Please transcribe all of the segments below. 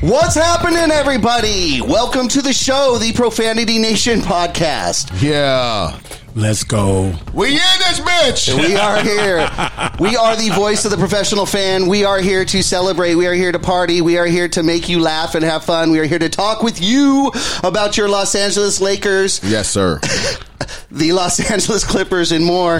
What's happening, everybody? Welcome to the show, the Profanity Nation podcast. Yeah. Let's go. We in this bitch. We are here. We are the voice of the professional fan. We are here to celebrate. We are here to party. We are here to make you laugh and have fun. We are here to talk with you about your Los Angeles Lakers, Yes, sir. the Los Angeles Clippers, and more.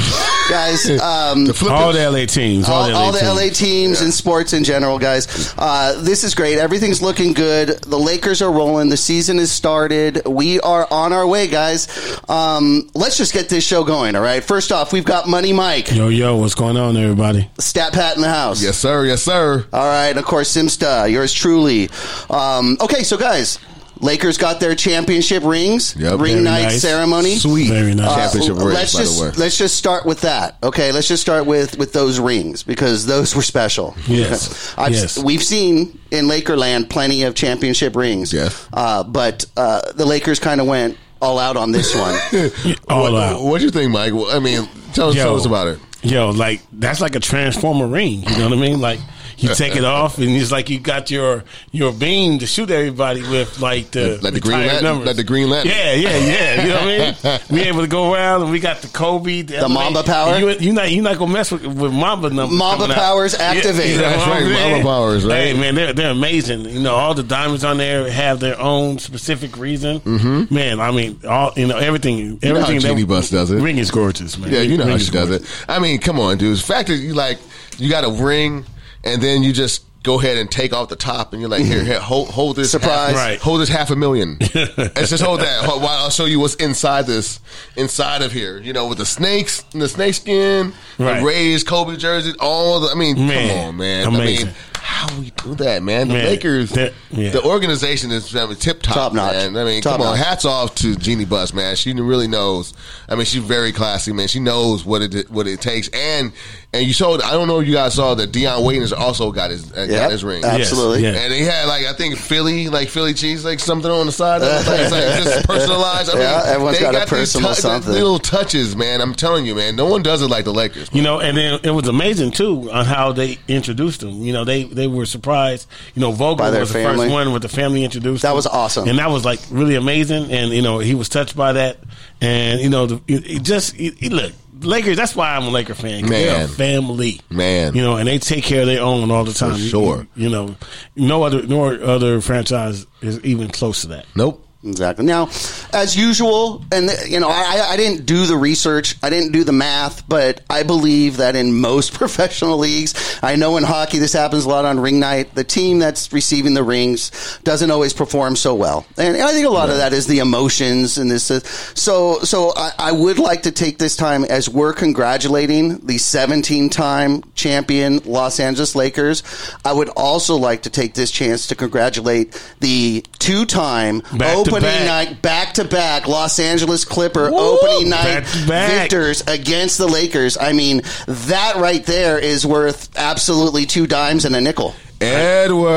Guys, um, The All the LA teams. All, all, the LA all the teams. LA teams and sports in general, guys. Uh, this is great. Everything's looking good. The Lakers are rolling. The season has started. We are on our way, guys. Um, let's just get this show going, all right? First off, we've got Money Mike, Yo, yo, what's going on, everybody? Stat Pat in the house. Yes, sir. Yes, sir. All right, and of course, Simsta, yours truly. Um, okay, so guys, Lakers got their championship rings, Yep. ring Very night nice. ceremony. Sweet. Very nice. Uh, Championship rings, let's by just the way. let's just start with that. Okay, let's just start with with those rings because those were special. Yes. I've, Yes. we've seen in Lakerland plenty of championship rings. Yes. uh, but uh, the Lakers kind of went all out on this one. All what, out. What do you think, Mike? I mean, tell us, Yo. tell us about it. Yo, like that's like a transformer ring. You know what I mean? Like you take it off, and it's like you got your your beam to shoot everybody with, like the Like the Green Lantern- numbers. like the Green Lantern. Yeah, yeah, yeah. You know what I mean? We able to go around, and we got the Kobe, the, Mamba power? You, you not you not gonna mess with, with Mamba numbers. Mamba out. powers activated. you know That's right? Mamba powers, right? Hey man, they're they're amazing. You know, all the diamonds on there have their own specific reason. Mm-hmm. Man, I mean, all you know, everything, know how everything. Jeanie Buss does it. Ring is gorgeous, man. Yeah, you know Ring how she does it. I mean, come on, dude. The fact that you like you got a ring, and then you just go ahead and take off the top, and you're like, here, here, hold, hold this, Surprise. half, Right. hold this half a million. Let's just hold that. Hold- While I'll show you what's inside this, inside of here. You know, with the snakes, and the snake skin, Right. the raised Kobe jersey, all the. I mean, Man, come on, man. amazing. I mean. How we do that, man? The Man, Lakers, that- yeah. the organization is tip top, Top notch. man. I mean, Top come on, hats off to Jeanie Buss, man. She really knows. I mean, she's very classy, man. She knows what it what it takes, and and you saw. I don't know if you guys saw that Dion Waiters also got his uh, Yep, got his ring. absolutely. Yes, And he had like I think Philly, like Philly cheese, like something on the side. It's like, it's like just personalized. I mean, Yeah, everyone's they got a these personal something. Little touches, man. I'm telling you, man. No one does it like the Lakers. You know, and then it was amazing too on how they introduced them. You know, they they were surprised. You know, Vogel By their was the family. first one with the family introduced. That him. was awesome. and that was like really amazing. And you know, he was touched by that. And you know, the, it, it just it, it- look. Lakers. That's why I'm a Laker fan. 'cause They're a Man. family, Man. You know, and they take care of their own all the time. sure. You, you know, no other no other franchise is even close to that. Nope. Exactly. Now, as usual, and you know, I, I didn't do the research, I didn't do the math, but I believe that in most professional leagues, I know in hockey this happens a lot on ring night. The team that's receiving the rings doesn't always perform so well, and I think a lot of that is the emotions and this. Uh, so, so I, I would like to take this time as we're congratulating the 17-time champion Los Angeles Lakers. I would also like to take this chance to congratulate the two-time Back opening back. night back to back Los Angeles Clipper Woo! opening night Back to back. victors against the Lakers. I mean, that right there is worth absolutely two dimes and a nickel. Edward.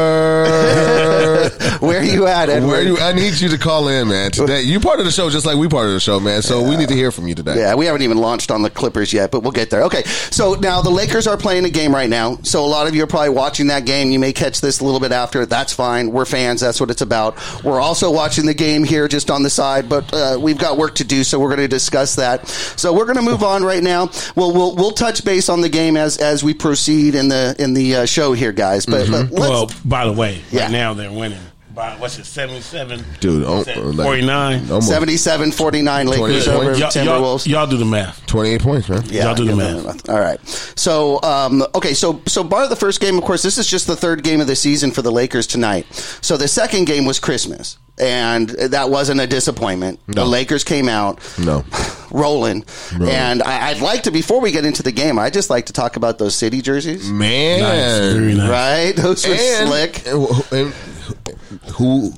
Where are you at, Edward? Where you, I need you to call in, man. Today, you part of the show just like we part of the show, man. So we need to hear from you today. Yeah, we haven't even launched on the Clippers yet, but we'll get there. Okay, so now the Lakers are playing a game right now. So a lot of you are probably watching that game. You may catch this a little bit after. That's fine. We're fans. That's what it's about. We're also watching the game here just on the side, but uh, we've got work to do, so we're going to discuss that. So we're going to move on right now. We'll we'll we'll touch base on the game as as we proceed in the in the uh, show here, guys. But, but let's, Well, by the way, Yeah. right now they're winning by what's it, seventy-seven, Dude, oh, What's that, like- forty-nine. Almost 77-49 Lakers 28 over points. Y'all, Timberwolves. y'all, y'all do the math. 28 points, man. Y'all do the yeah, math. All right. So, um, okay, so so bar the first game, of course, this is just the third game of the season for the Lakers tonight. So the second game was Christmas, and that wasn't a disappointment. The Lakers came out. No. rolling. And I, I'd like to, before we get into the game, I'd just like to talk about those city jerseys. Man, Nice, very nice. Right? Those were and, slick. and who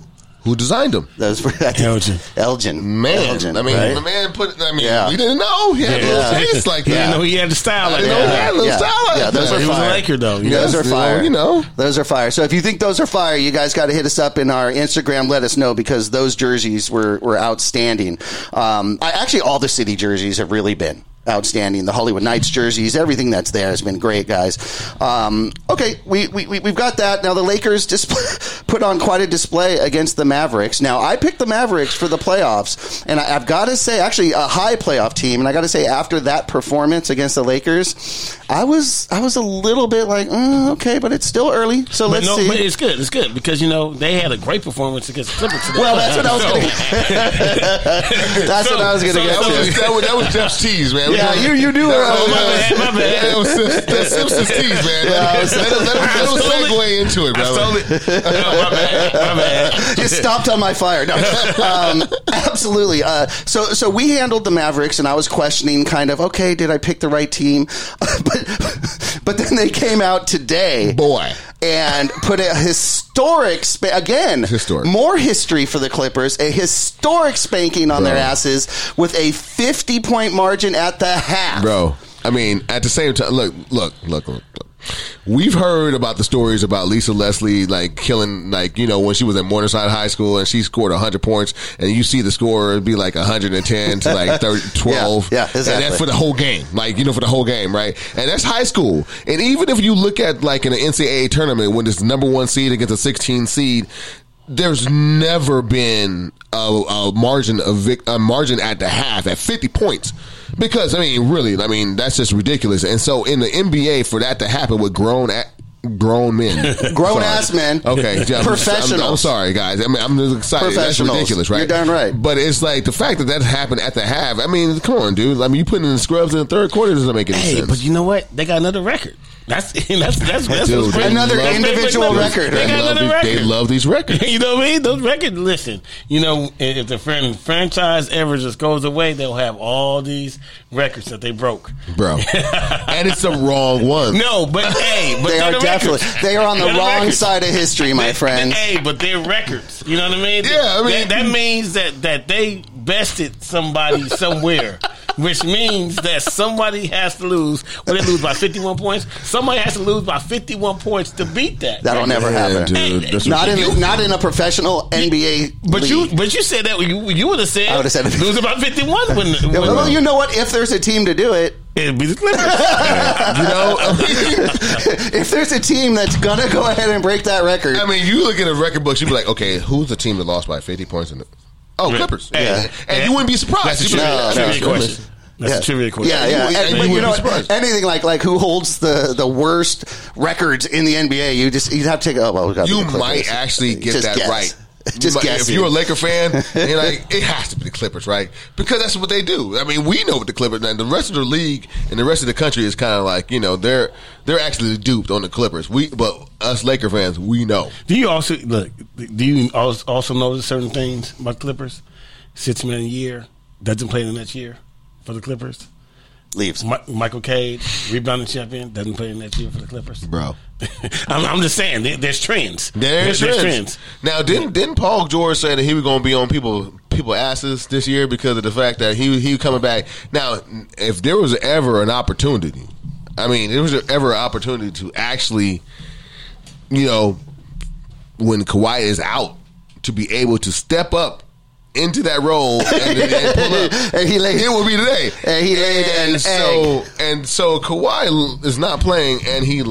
who designed them? That was for think, Elgin. Elgin. Man, Elgin, I mean, right? the man put. I mean, Yeah. we didn't know he had a little Yeah. face like You that. didn't know he had the style I like didn't know he that. had a little Yeah. style like Yeah, those that. are He was a fire. Laker, though. You Those know? are Yes, fire. you know. Those are fire. So if you think those are fire, you guys got to hit us up in our Instagram. Let us know because those jerseys were, were outstanding. Um, I, actually, all the city jerseys have really been outstanding. The Hollywood Nights jerseys, everything that's there has been great, guys. Um, okay, we, we, we- we've got that. Now, the Lakers display, put on quite a display against the Mavericks. Now, I picked the Mavericks for the playoffs, and I, I've got to say, actually, a high playoff team. And I got to say, after that performance against the Lakers, I was I was a little bit like, mm, okay, but it's still early, so But let's no, see. but it's good. It's good because you know they had a great performance against the Clippers. today. Well, that's what I was gonna- That's what I was going to so- get That to. was, that, was, that was Jeff's tease, man. Yeah, you you I was was- going. my bad, my bad. That was Sim- that's Simpsons tease, man. Yeah, I let, was- let, him- let, let him it. segue into it, I brother. stole it. my bad. My bad. you stopped on my fire. No, um, absolutely. Uh, so, so we handled the Mavericks, and I was questioning, kind of, okay, did I pick the right team? but, but then they came out today, Boy. And put a historic spa- again, Historic. more history for the Clippers, a historic spanking on their asses with a fifty point margin at the half, Bro, I mean, at the same time, look, look, look, look. We've heard about the stories about Lisa Leslie, like killing, like you know, when she was at Morningside High School and she scored hundred points, and you see the score be like hundred and ten to like 30, 12. Yeah, yeah, And that's for the whole game, like you know, for the whole game, right? And that's high school. And even if you look at like in an NCAA tournament when it's number one seed against a sixteen seed, there's never been a, a margin of vic, a margin at the half at 50 points because I mean really I mean that's just ridiculous and so in the NBA for that to happen with grown a, grown men Grown Sorry. ass men. okay yeah, I'm- Professionals. I'm, I'm sorry guys I mean I'm just excited that's ridiculous right You're darn right. but it's like the fact that that happened at the half I mean come on dude I mean you putting in the scrubs in the third quarter doesn't make any Hey, sense but you know what? They got another record. That's that's that's, that's Dude, they. Another love- individual They- they- record, They got love these, record. they love these records You know what I mean? Those records. Listen, you know, if the fran- franchise ever just goes away, they'll have all these records that they broke. bro and it's the wrong one No, but hey, but They they're the definitely records. they are on the They're wrong records. side of history, my They- friend. Hey, but they're records. You know what I mean? Yeah, I mean- that, that means that that they bested somebody somewhere, which means that somebody has to lose. When they lose by fifty-one points, somebody has to lose by fifty-one points to beat that. That'll never Yeah, happen. dude, that's Not ridiculous. in not in a professional NBA. But league. you, but you said that you you would have said I would've said it. lose about fifty-one when, when well, you know what? If there's a team to do it, it'd be the Clippers. you know I mean, if there's a team that's gonna go ahead and break that record, I mean, you look at a record books, you'd be like, okay, who's the team that lost by 50 points in it? Oh, Clippers. Yeah. And, and you wouldn't be surprised. That's a trivia, like, no, trivia no. question. That's Yeah. a trivia question. yeah, yeah. you- And- and but you you know, wouldn't be surprised. anything like like who holds the the worst records in the NBA, you just you'd have to take. Oh well, we got You might actually get Just that guess. right. Just You might- guess. If you're a Laker fan, you're like, it has to be the Clippers, right? Because that's what they do. I mean, we know what the Clippers and the rest of the league and the rest of the country is kind of like, you know, they're they're actually duped on the Clippers. We, but us Laker fans, we know. Do you also look? Do you also also notice certain things about Clippers? Six man a year doesn't play the next year for the Clippers. Leaves. Mi- Michael Cage, rebounding champion, doesn't play next year for the Clippers. Bro. I'm, I'm just saying, there, there's trends. There's, trends. Now, didn't didn't Paul George say that he was going to be on people people asses this year because of the fact that he he coming back? Now, if there was ever an opportunity, I mean, there was ever an opportunity to actually, you know, when Kawhi is out, to be able to step up into that role and, and pull up. And he laid- it would be today. and he laid an and so and so Kawhi is not playing, and he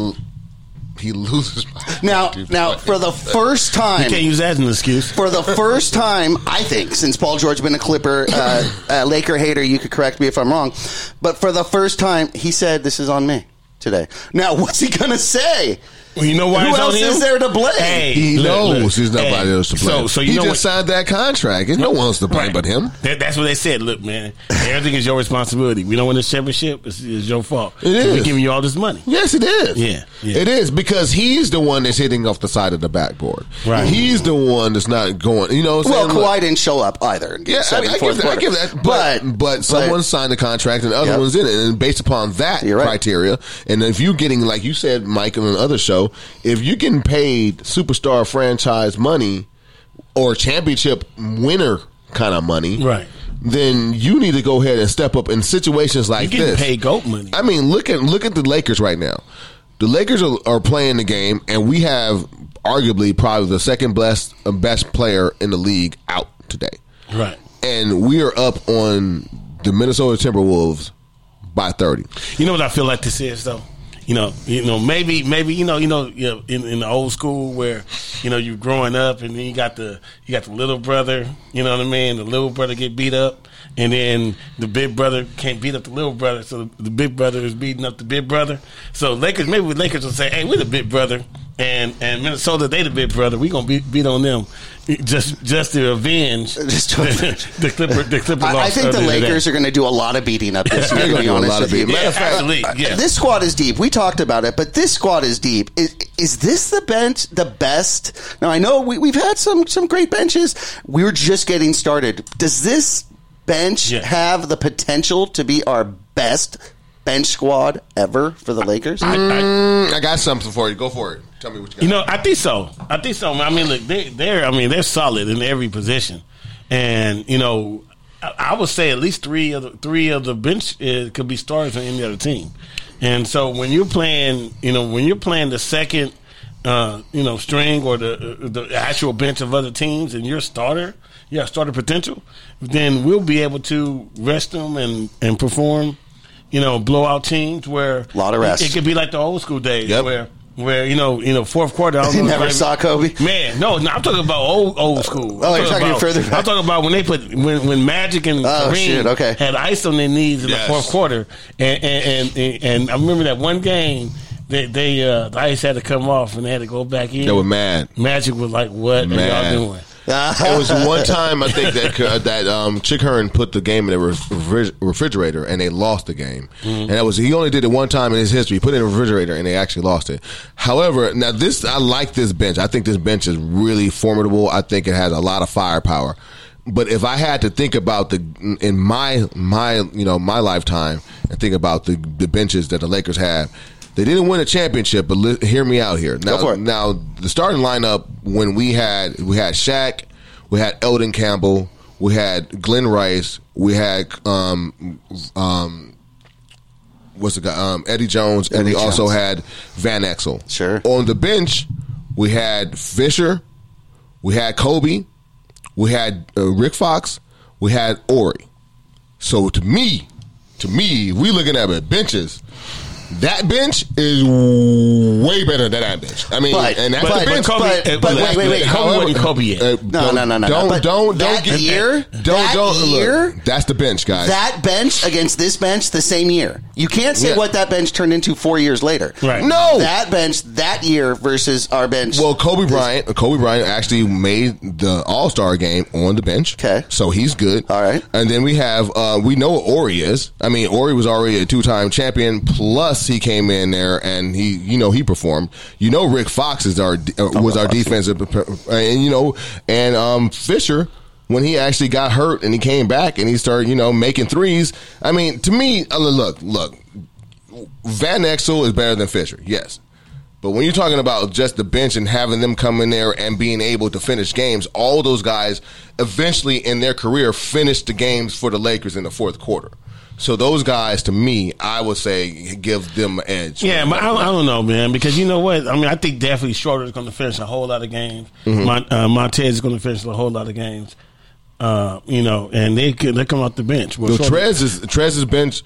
he loses. Now, now for the first You time, can't use that as an excuse. for the first time, I think, since Paul George been a Clipper, uh, uh, Laker hater, you could correct me if I'm wrong, but for the first time, he said, "This is on me." today. Now, what's he gonna say? Well, you know why Who it's on else him? is there to blame? Hey, He look, knows look. there's nobody Hey, else to blame. So, so you he know just what? signed that contract. There's no one else to blame Right. but him. That, that's what they said. Look, man, everything is your responsibility. We don't win this championship. It's, it's your fault. It is. We're giving you all this money. Yes, it is. Yeah, yeah. It is because he's the one that's hitting off the side of the backboard. Right. He's the one that's not going. You know, what I'm Well, saying? Look, Kawhi didn't show up either. Yeah, I, mean, I, give that, I give that. But, but, someone but- signed the contract and the other Yep. one's in it. And based upon that You're right. criteria, and if you're getting, like you said, Mike, on another show, if you're getting paid superstar franchise money or championship winner kind of money, Right. then you need to go ahead and step up in situations like You're this. paid goat money. I mean, look at look at the Lakers right now. The Lakers are, are playing the game, and we have arguably probably the second best uh, best player in the league out today, right. and we are up on the Minnesota Timberwolves by thirty. You know what I feel like this is though. You know, you know, maybe, maybe, you know, you know, in, in the old school where, you know, you're growing up and then you got the you got the little brother. You know what I mean? The little brother get beat up, and then the big brother can't beat up the little brother, so the, the big brother is beating up the big brother. So Lakers, maybe Lakers will say, "Hey, we're the big brother," and and Minnesota, they the big brother. We gonna beat beat on them just just to avenge Just to the, the Clipper the Clipper I, I think the Lakers that. are going to do a lot of beating up this year. To be honest with you. Yeah, fact, absolutely. Uh, yeah. This squad is deep. We talked about it, but this squad is deep. Is, is this the bench the best? Now I know we, we've had some some great benches. We were just getting started. Does this bench Yeah. have the potential to be our best bench squad ever for the Lakers? I- I- I got something for you. Go for it. Tell me what you got. You know, I think so. I think so. I mean, look, they, they're. I mean, they're solid in every position, and you know, I, I would say at least three of the three of the bench uh, could be starters on any other team. And so when you're playing, you know, when you're playing the second, uh, you know, string or the uh, the actual bench of other teams, and you're a starter, you have starter potential, then we'll be able to rest them and and perform. You know, blowout teams where a Lot of rest. It, it could be like the old school days Yep. where where you know you know fourth quarter. I don't You know never if- saw Kobe? Man, no, no, I'm talking about old old school. Oh, I'm you're talking about, further back. I'm talking about when they put when when Magic and Oh, Kareem shit, okay. had ice on their knees in Yes. the fourth quarter, and and, and and I remember that one game they they uh, the ice had to come off and they had to go back in. They were mad. Magic was like, "What Mad. are y'all doing?" It was one time I think that uh, that um, Chick Hearn put the game in the refri- refrigerator and they lost the game, and that was he only did it one time in his history. He put it in the refrigerator and they actually lost it. However, now this I like this bench. I think this bench is really formidable. I think it has a lot of firepower. But if I had to think about the in my my you know my lifetime and think about the the benches that the Lakers have. They didn't win a championship, but li- hear me out here. Now, now the starting lineup when we had we had Shaq, we had Elden Campbell, we had Glen Rice, we had um um what's the guy um Eddie Jones, and Eddie we also had Van Exel. Sure. On the bench, we had Fisher, we had Kobe, we had uh, Rick Fox, we had Horry. So to me, to me, we looking at benches. That bench is way better than that bench. I mean, But- and that's but- the bench. but- but- but wait, wait, wait. Kobe wasn't Kobe yet. uh, No, no, no, no, no. Don't But don't don't that get year- Don't that don't look, year- That's the bench, guys. that bench against this bench the same year. You can't say Yeah. what that bench turned into four years later. Right. no, That bench that year versus our bench. Well, Kobe Bryant, Kobe Bryant actually made the All Star game on the bench. Okay. so he's good. All right. and then we have uh, we know what Horry is. I mean, Horry was already a two time champion. Plus, he came in there and he, you know, he performed. You know, Rick Fox is our uh, was our defensive, and you know, and um, Fisher. When he actually got hurt and he came back and he started, you know, making threes. I mean, to me, uh, look, look, Van Exel is better than Fisher. Yes. But when you're talking about just the bench and having them come in there and being able to finish games, all those guys eventually in their career finished the games for the Lakers in the fourth quarter. So those guys, to me, I would say give them an edge. Yeah, but I, I don't know, man, because you know what? I mean, I think definitely Schroeder is going to finish a whole lot of games. Mm-hmm. Mon- uh, Montrez is going to finish a whole lot of games. Uh, you know, and they they come off the bench. Well, Shorter- Trez is Trez's bench.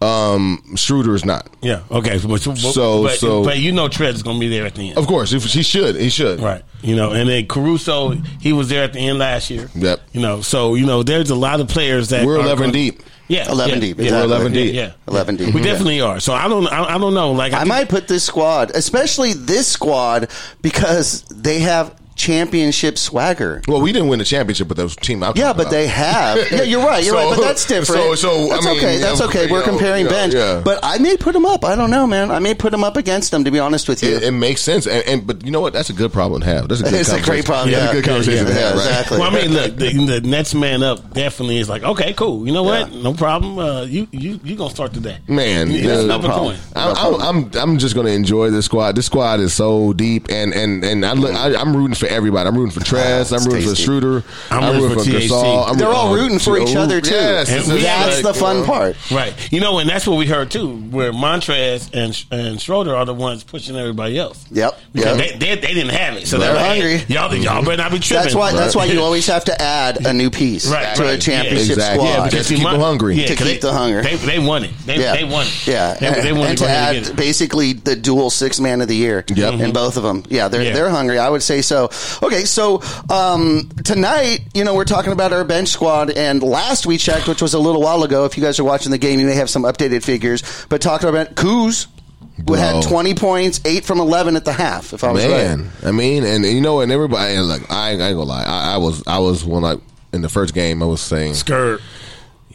Um, Schroeder is not. yeah, okay. So, so, So- but, so- but you know, Trez is going to be there at the end, Of course, if he should, he should. right? You know, and then Caruso, he was there at the end last year. Yep. You know, so you know, there's a lot of players that We're 11 gonna- deep. Yeah, 11 yeah, deep, Yeah, exactly. 11 deep. Yeah, yeah. 11 deep. We definitely are. So I don't. I, I don't know. Like I think- might put this squad, especially this squad, because they have championship swagger. Well, we didn't win the championship, but those team. I'm Yeah, but about. they have. Yeah, you're right. You're So- right. But that's different. so- so, I that's mean, okay. That's okay. We're know, comparing you know, bench. yeah. But I may put them up. I don't know, man. I may put them up against them. To be honest with you, It, it makes sense, and, and but you know what? That's a good problem to have. That's a good. It's a great conversation. problem, That's yeah. a good conversation Yeah, to have. yeah, right? exactly. Well, I mean, look, the, the next man up definitely is like, okay, cool. You know what? Yeah. No problem. Uh, you you you gonna start today, Man, Yeah, yeah, flip no problem. I'm, I'm, I'm I'm just going to enjoy this squad. This squad is so deep, and and and I look, I, I'm rooting for everybody. I'm rooting for ah, Trez. I'm it's rooting for. Schroeder. I'm rooting for THT. Gasol. I'm They're all rooting for each other too. Yes, And we that's like, the fun you uh, know, part. Right. You know, and that's what we heard too, where Montrez and and Schroeder are the ones pushing everybody else. Yep. Because Yep. they, they, they didn't have it, so They're they're like, hungry. hey, y'all y'all better not be tripping. That's why. That's why you always have to add a new piece Right, to a championship Yeah, exactly. squad. Yeah, because- keep them hungry. Yeah, To 'cause keep they, the hunger. They, they won it. They, yeah, they won it. Yeah, They, and, they wanted and to to go ahead and add basically the dual six man of the year Yep. in both of them. Yeah, they're Yeah. they're hungry. I would say so. Okay, so um, tonight, you know, we're talking about our bench squad, and last we checked, which was a little while ago. If you guys are watching the game, you may have some updated figures. But talking about Kuz, who had twenty points, eight from eleven at the half. If I was Man, right. I mean, and, and you know, and everybody, and like, I, ain't- I ain't gonna lie, I, I was, I was when like in the first game, I was saying Skirt.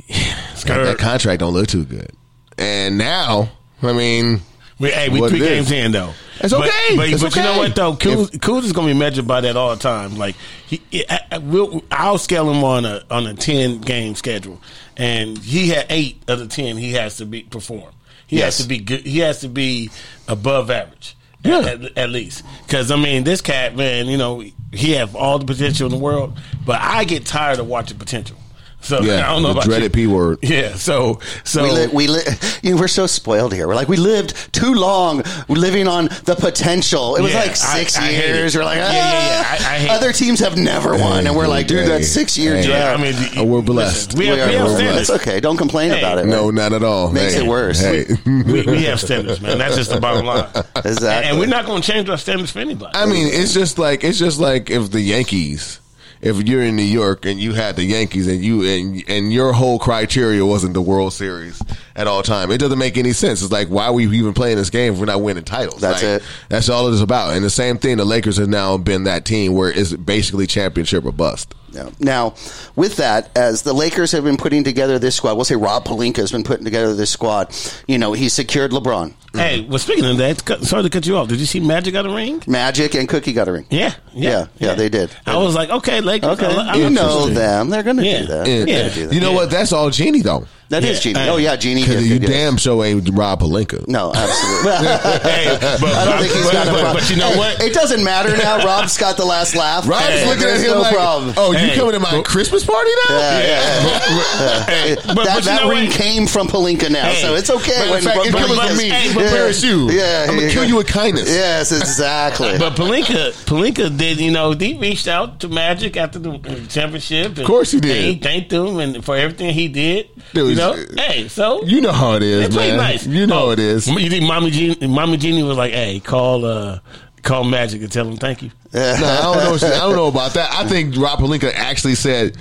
that, Skirt. that contract don't look too good, and now, I mean, We, hey, we What three games is. in though. It's okay. But, It's but you know what though, Kuz, Kuz is going to be measured by that all the time. Like he, I, I- we'll, I'll scale him on a on a ten game schedule, and he had eight of the ten. He has to be perform. He Yes. has to be good. He has to be above average. Yeah. At, at least, because I mean, this cat, man, you know, he have all the potential in the world, but I get tired of watching potential. So Yeah, I don't know the about dreaded you. P word. Yeah, so so We, li- we li- you know, we're so spoiled here. We're like we lived too long living on the potential. It was Yeah, like six I- I years. it. We're like, Yeah, yeah, yeah. "Ah." I- I hate- other teams have never won, and we're like, dude, Hey, that's six year hey. drought. I mean, Uh, we're blessed. listen, we, We we are- we're- standards. It's okay. Don't complain Hey, about it. no, not at all. Makes Hey, it worse. Hey. we, we have standards, man. That's just the bottom line. Exactly. And we're not going to change our standards for anybody. I mean, it's just like it's just like if the Yankees, if you're in New York and you had the Yankees and you and and your whole criteria wasn't the World Series at all time, it doesn't make any sense. It's like why are we even playing this game if we're not winning titles? That's Like, it. That's all it is about. And the same thing, the Lakers have now been that team where it's basically championship or bust. Yeah. Now, with that, as the Lakers have been putting together this squad, we'll say Rob Pelinka has been putting together this squad. You know, he secured LeBron, hey, mm-hmm. well, speaking of that, sorry to cut you off. Did you see Magic got a ring? Magic, and Cookie got a ring. Yeah, Yeah, yeah, they did. I was like, okay, Lakers. Okay, I, I'm you know them. They're going to Yeah. do that. And- They're gonna do that. You know what? That's all Jeanie though. That is Yeah. Jeanie. Hey. Oh yeah, Jeanie. Because did you good, yes. damn show ain't Rob Pelinka. No, absolutely. Hey, but, I don't think he's but, got a but, problem. but you know Hey, what? It doesn't matter now. Rob's got the last laugh. Rob's Hey, looking at him no like, problem. "Oh, you Hey. coming to my Christmas party now?" Yeah, yeah, yeah. Hey, that but- but that ring what? came from Pelinka now, Hey, so it's okay. Matter when fact, it's Pelinka's- coming from me. Hey, but Yeah. Paris you. Yeah, I'm gonna kill you with kindness. Yes, exactly. But Pelinka, Pelinka did, you know, he reached out to Magic after the championship. Of course he did. He thanked him and for everything he did. Dude, you know, hey, so You know how it is, They played man. nice. You know Oh, it is. You think Mommy Jeanie, Mommy Jeanie was like, "Hey, call uh, call Magic and tell him thank you." No, I don't know. I don't know about that. I think Rob Pelinka actually said,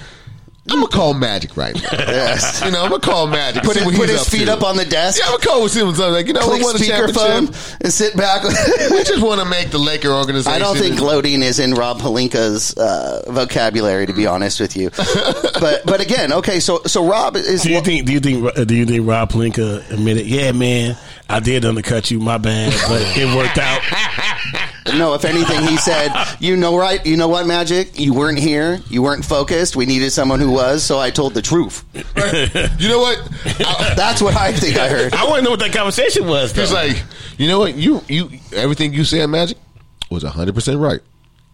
"I'm gonna call Magic right now." yes. You know, I'm gonna call Magic. Put, see what put he's his up feet to. up on the desk. Yeah, I'm gonna call with him. So like, you know, click we won a speakerphone championship. and sit back. We just want to make the Laker organization. I don't think gloating is in Rob Pelinka's uh, vocabulary, to be honest with you. but but again, okay, so so Rob is Do you think? Do you think? uh, Do you think Rob Pelinka admitted? Yeah, man, I did undercut you. My bad, but it worked out. No. If anything, he said, "You know, right? You know what, Magic? You weren't here. You weren't focused. We needed someone who was. So I told the truth. You know what? I- That's what I think I heard. I want to know what that conversation was. Though. He's like, you know what? You you everything you said, Magic, was 100 percent right,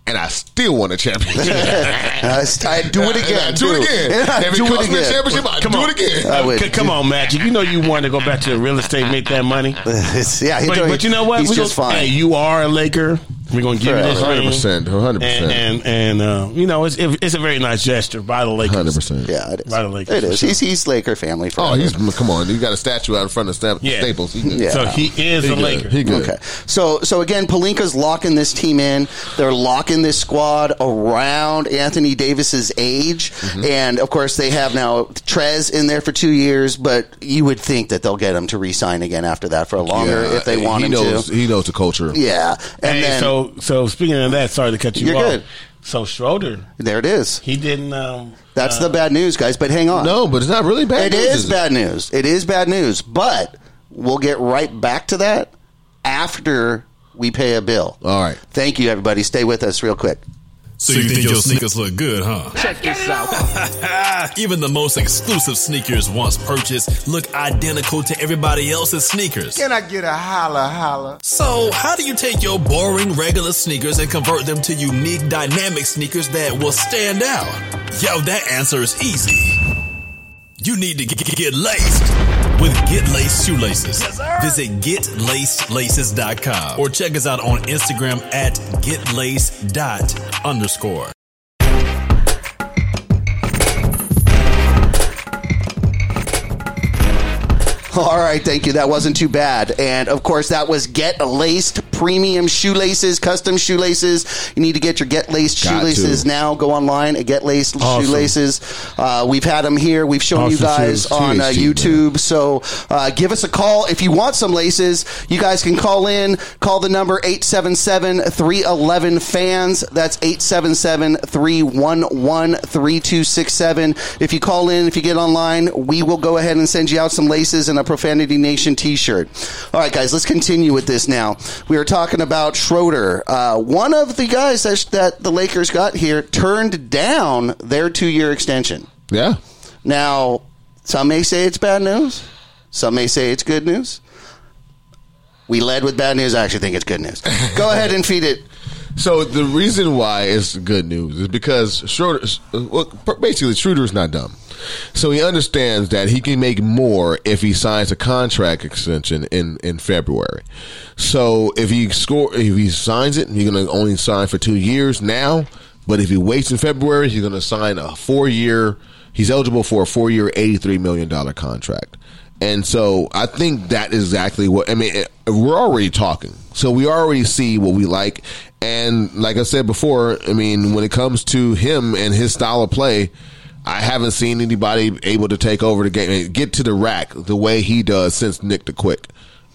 and I still won a championship. I, I do it again. I do it again. Yeah, I if it costs it me a again. championship, I Come do on. it again. I would. C- come on, Magic. You know you want to go back to real estate, make that money. yeah, he But, told- but you know what? He's We just gonna- fine. Hey, you are a Laker. We're going to give you this ring. 100%, 100%. And and, and uh, you know, it's it's a very nice gesture by the Lakers. Hundred percent. Yeah, it is. By the Lakers, it is. for is. sure. He's he's Laker family. Oh, he's come on. You got a statue out in front of Sta- Yeah. Staples. He. Yeah. So he is He a. Laker. He good. Okay. So so again, Pelinka's locking this team in. They're locking this squad around Anthony Davis's age, Mm-hmm. and of course they have now Trez in there for two years. But you would think that they'll get him to re-sign again after that for a longer Yeah, if they want he him knows, to. He knows the culture. Yeah, and Hey, then so so speaking of that, sorry to cut you You're off. good. So Schroeder, there it is. he didn't. Um, That's uh, the bad news, guys. But hang on. No, but it's not really bad. It news, is bad news. It is bad news. But we'll get right back to that after we pay a bill. All right. Thank you, everybody. Stay with us real quick. So you think your sneakers look good, huh? Check this out. Even the most exclusive sneakers once purchased look identical to everybody else's sneakers. Can I get a holla holla? So, how do you take your boring regular sneakers and convert them to unique dynamic sneakers that will stand out? Yo, that answer is easy. You need to get, get, get laced with Get Laced Shoelaces. Visit getlacedlaces.com or check us out on Instagram at getlaced dot underscore. All right, thank you. That wasn't too bad. And of course, that was Get Laced Premium Shoelaces, custom shoelaces. You need to get your Get Laced Got Shoelaces to. now. Go online at Get Laced Awesome. Shoelaces. Uh, we've had them here. We've shown you guys shoes. on uh, THT, man. YouTube. So uh, give us a call if you want some laces. You guys can call in. Call the number 877-311-FANS. That's 877-311-3267. If you call in, if you get online, we will go ahead and send you out some laces and a Profanity Nation t-shirt. All right, guys, let's continue with this now. We are talking about Schroeder. Uh, one of the guys that, that the Lakers got here turned down their two-year extension. Yeah. Now, some may say it's bad news. Some may say it's good news. We led with bad news. I actually think it's good news. Go ahead and feed it. So the reason why it's good news is because Schroeder, well, basically Schroeder is not dumb. So he understands that he can make more if he signs a contract extension in, in February. So if he score, if he signs it, he's going to only sign for two years now. But if he waits in February, he's going to sign a four year. He's eligible for a four year, eighty three million dollar contract. And so I think that is exactly what I mean. We're already talking, so we already see what we like. And like I said before, I mean, when it comes to him and his style of play, I haven't seen anybody able to take over the game, get to the rack the way he does since Nick the Quick.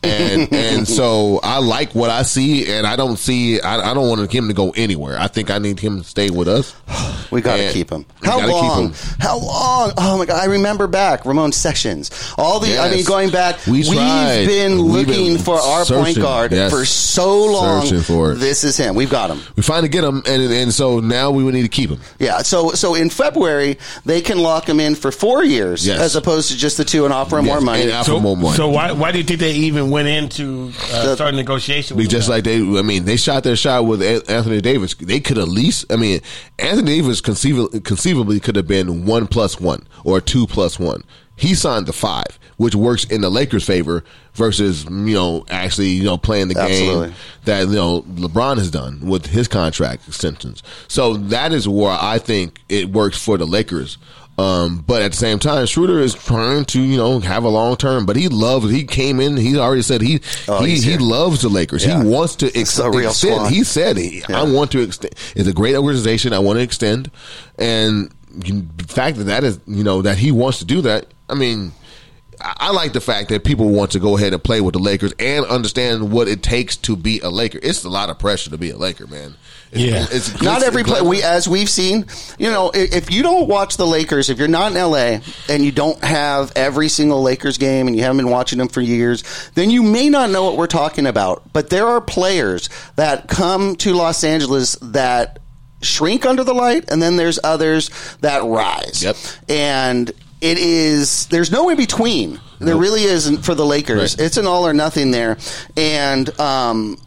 And and so I like what I see, and I don't see. I, I don't want him to go anywhere. I think I need him to stay with us. We got to keep him. How gotta keep long? him. How long? Oh my god! I remember back Ramon Sessions. All the. I mean, going back, We have been We've looking been for our point guard Yes. for so long. Searching for it. This is him. We've got him. We finally get him, and and so now we would need to keep him. Yeah. So so in February they can lock him in for four years Yes. as opposed to just the two and offer him Yes, more money. and offer So, more money. so why why do you think they even went into uh, The- starting negotiation? With just like they, I mean, they shot their shot with Anthony Davis. They could at least, I mean, Anthony Davis conceivably, conceivably could have been one plus one or two plus one. He signed the five, which works in the Lakers' favor versus you know actually you know playing the Absolutely. game that you know LeBron has done with his contract extensions. So that is where I think it works for the Lakers. Um, but at the same time, Schroeder is trying to, you know, have a long term. But he loves. He came in. He already said he Oh, he, he loves the Lakers. Yeah. He wants to ex- extend. squad. He said, he, "I want to extend." It's a great organization. I want to extend, and the fact that that is, you know, that he wants to do that. I mean, I I like the fact that people want to go ahead and play with the Lakers and understand what it takes to be a Laker. It's a lot of pressure to be a Laker, man. It's, Yeah. it's Not every play. We as we've seen, you know, i- if you don't watch the Lakers, if you're not in LA and you don't have every single Lakers game and you haven't been watching them for years, then you may not know what we're talking about. But there are players that come to Los Angeles that shrink under the light, and then there's others that rise. Yep. And it is there's no in between. There Nope. really isn't for the Lakers. Right. It's an all or nothing there, and um,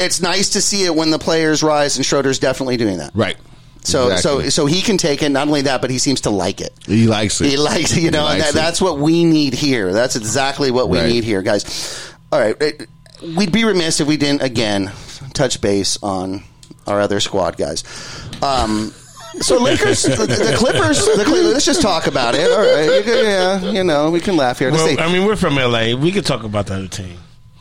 it's nice to see it when the players rise, and Schroeder's definitely doing that. right. So, Exactly. so, so he can take it. Not only that, but he seems to like it. he likes it. He likes, you know, He and that, that's what we need here. That's exactly what we Right. need here, guys. All right, it- we'd be remiss if we didn't again touch base on our other squad guys. Um, so Lakers, the, the Clippers. The, Cle- let's just talk about it. All right, yeah, you know, we can laugh here. Let's Well, see. I mean, we're from LA. We could talk about the other team.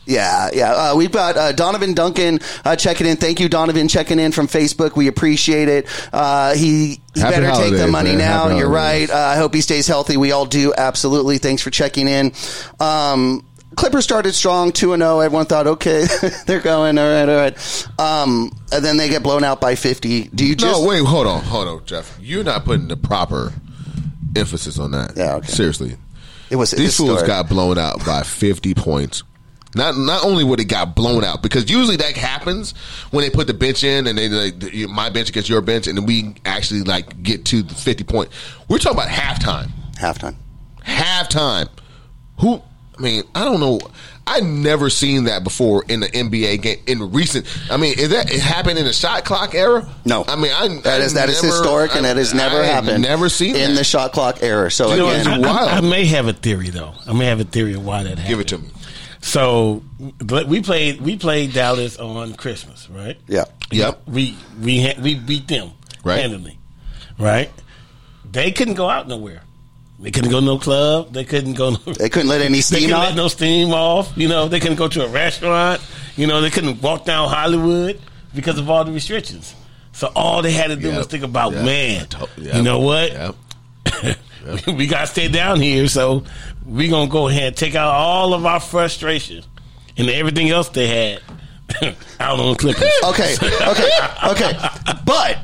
Yeah, yeah. Uh, we've got uh, Donovan Duncan uh, checking in. Thank you, Donovan, checking in from Facebook. We appreciate it. Uh, he, he better take the money man. now. Happy You're holidays. right. Uh, I hope he stays healthy. We all do. Absolutely. Thanks for checking in. Um, Clippers started strong, two and zero. Everyone thought, okay, they're going. All right, all right. Um, and then they get blown out by fifty. Do you just? no, wait, hold on, hold on, Jeff. You're not putting the proper emphasis on that. Yeah, okay. Seriously. It was These fools got blown out by 50 points. Not not only would it got blown out because usually that happens when they put the bench in and they like my bench against your bench and then we actually like get to the 50 point. We're talking about halftime. halftime. Halftime. Who I mean, I don't know. I never seen that before in the NBA game in recent. I mean, is that it happened in the shot clock era? No, I mean, I that is I that is never- historic, and I- that has never I happened. Never seen in that. the shot clock era. So You know, again, I, I- I may have a theory though. I may have a theory of why that happened. Give it to me. So, we played we played Dallas on Christmas, right? yeah. Yep. We we ha- we beat them Right. handily, right? They couldn't go out nowhere. They couldn't go no club. They couldn't go. No, They couldn't let any they steam couldn't out. let no steam off. You know, they couldn't go to a restaurant. You know, they couldn't walk down Hollywood because of all the restrictions. So all they had to do Yep. was think about, Yep. man, To- yep. you know what? Yep. we, we got to stay down here, so we gonna go ahead and take out all of our frustration and everything else they had out on the Clippers. Okay, okay, okay. But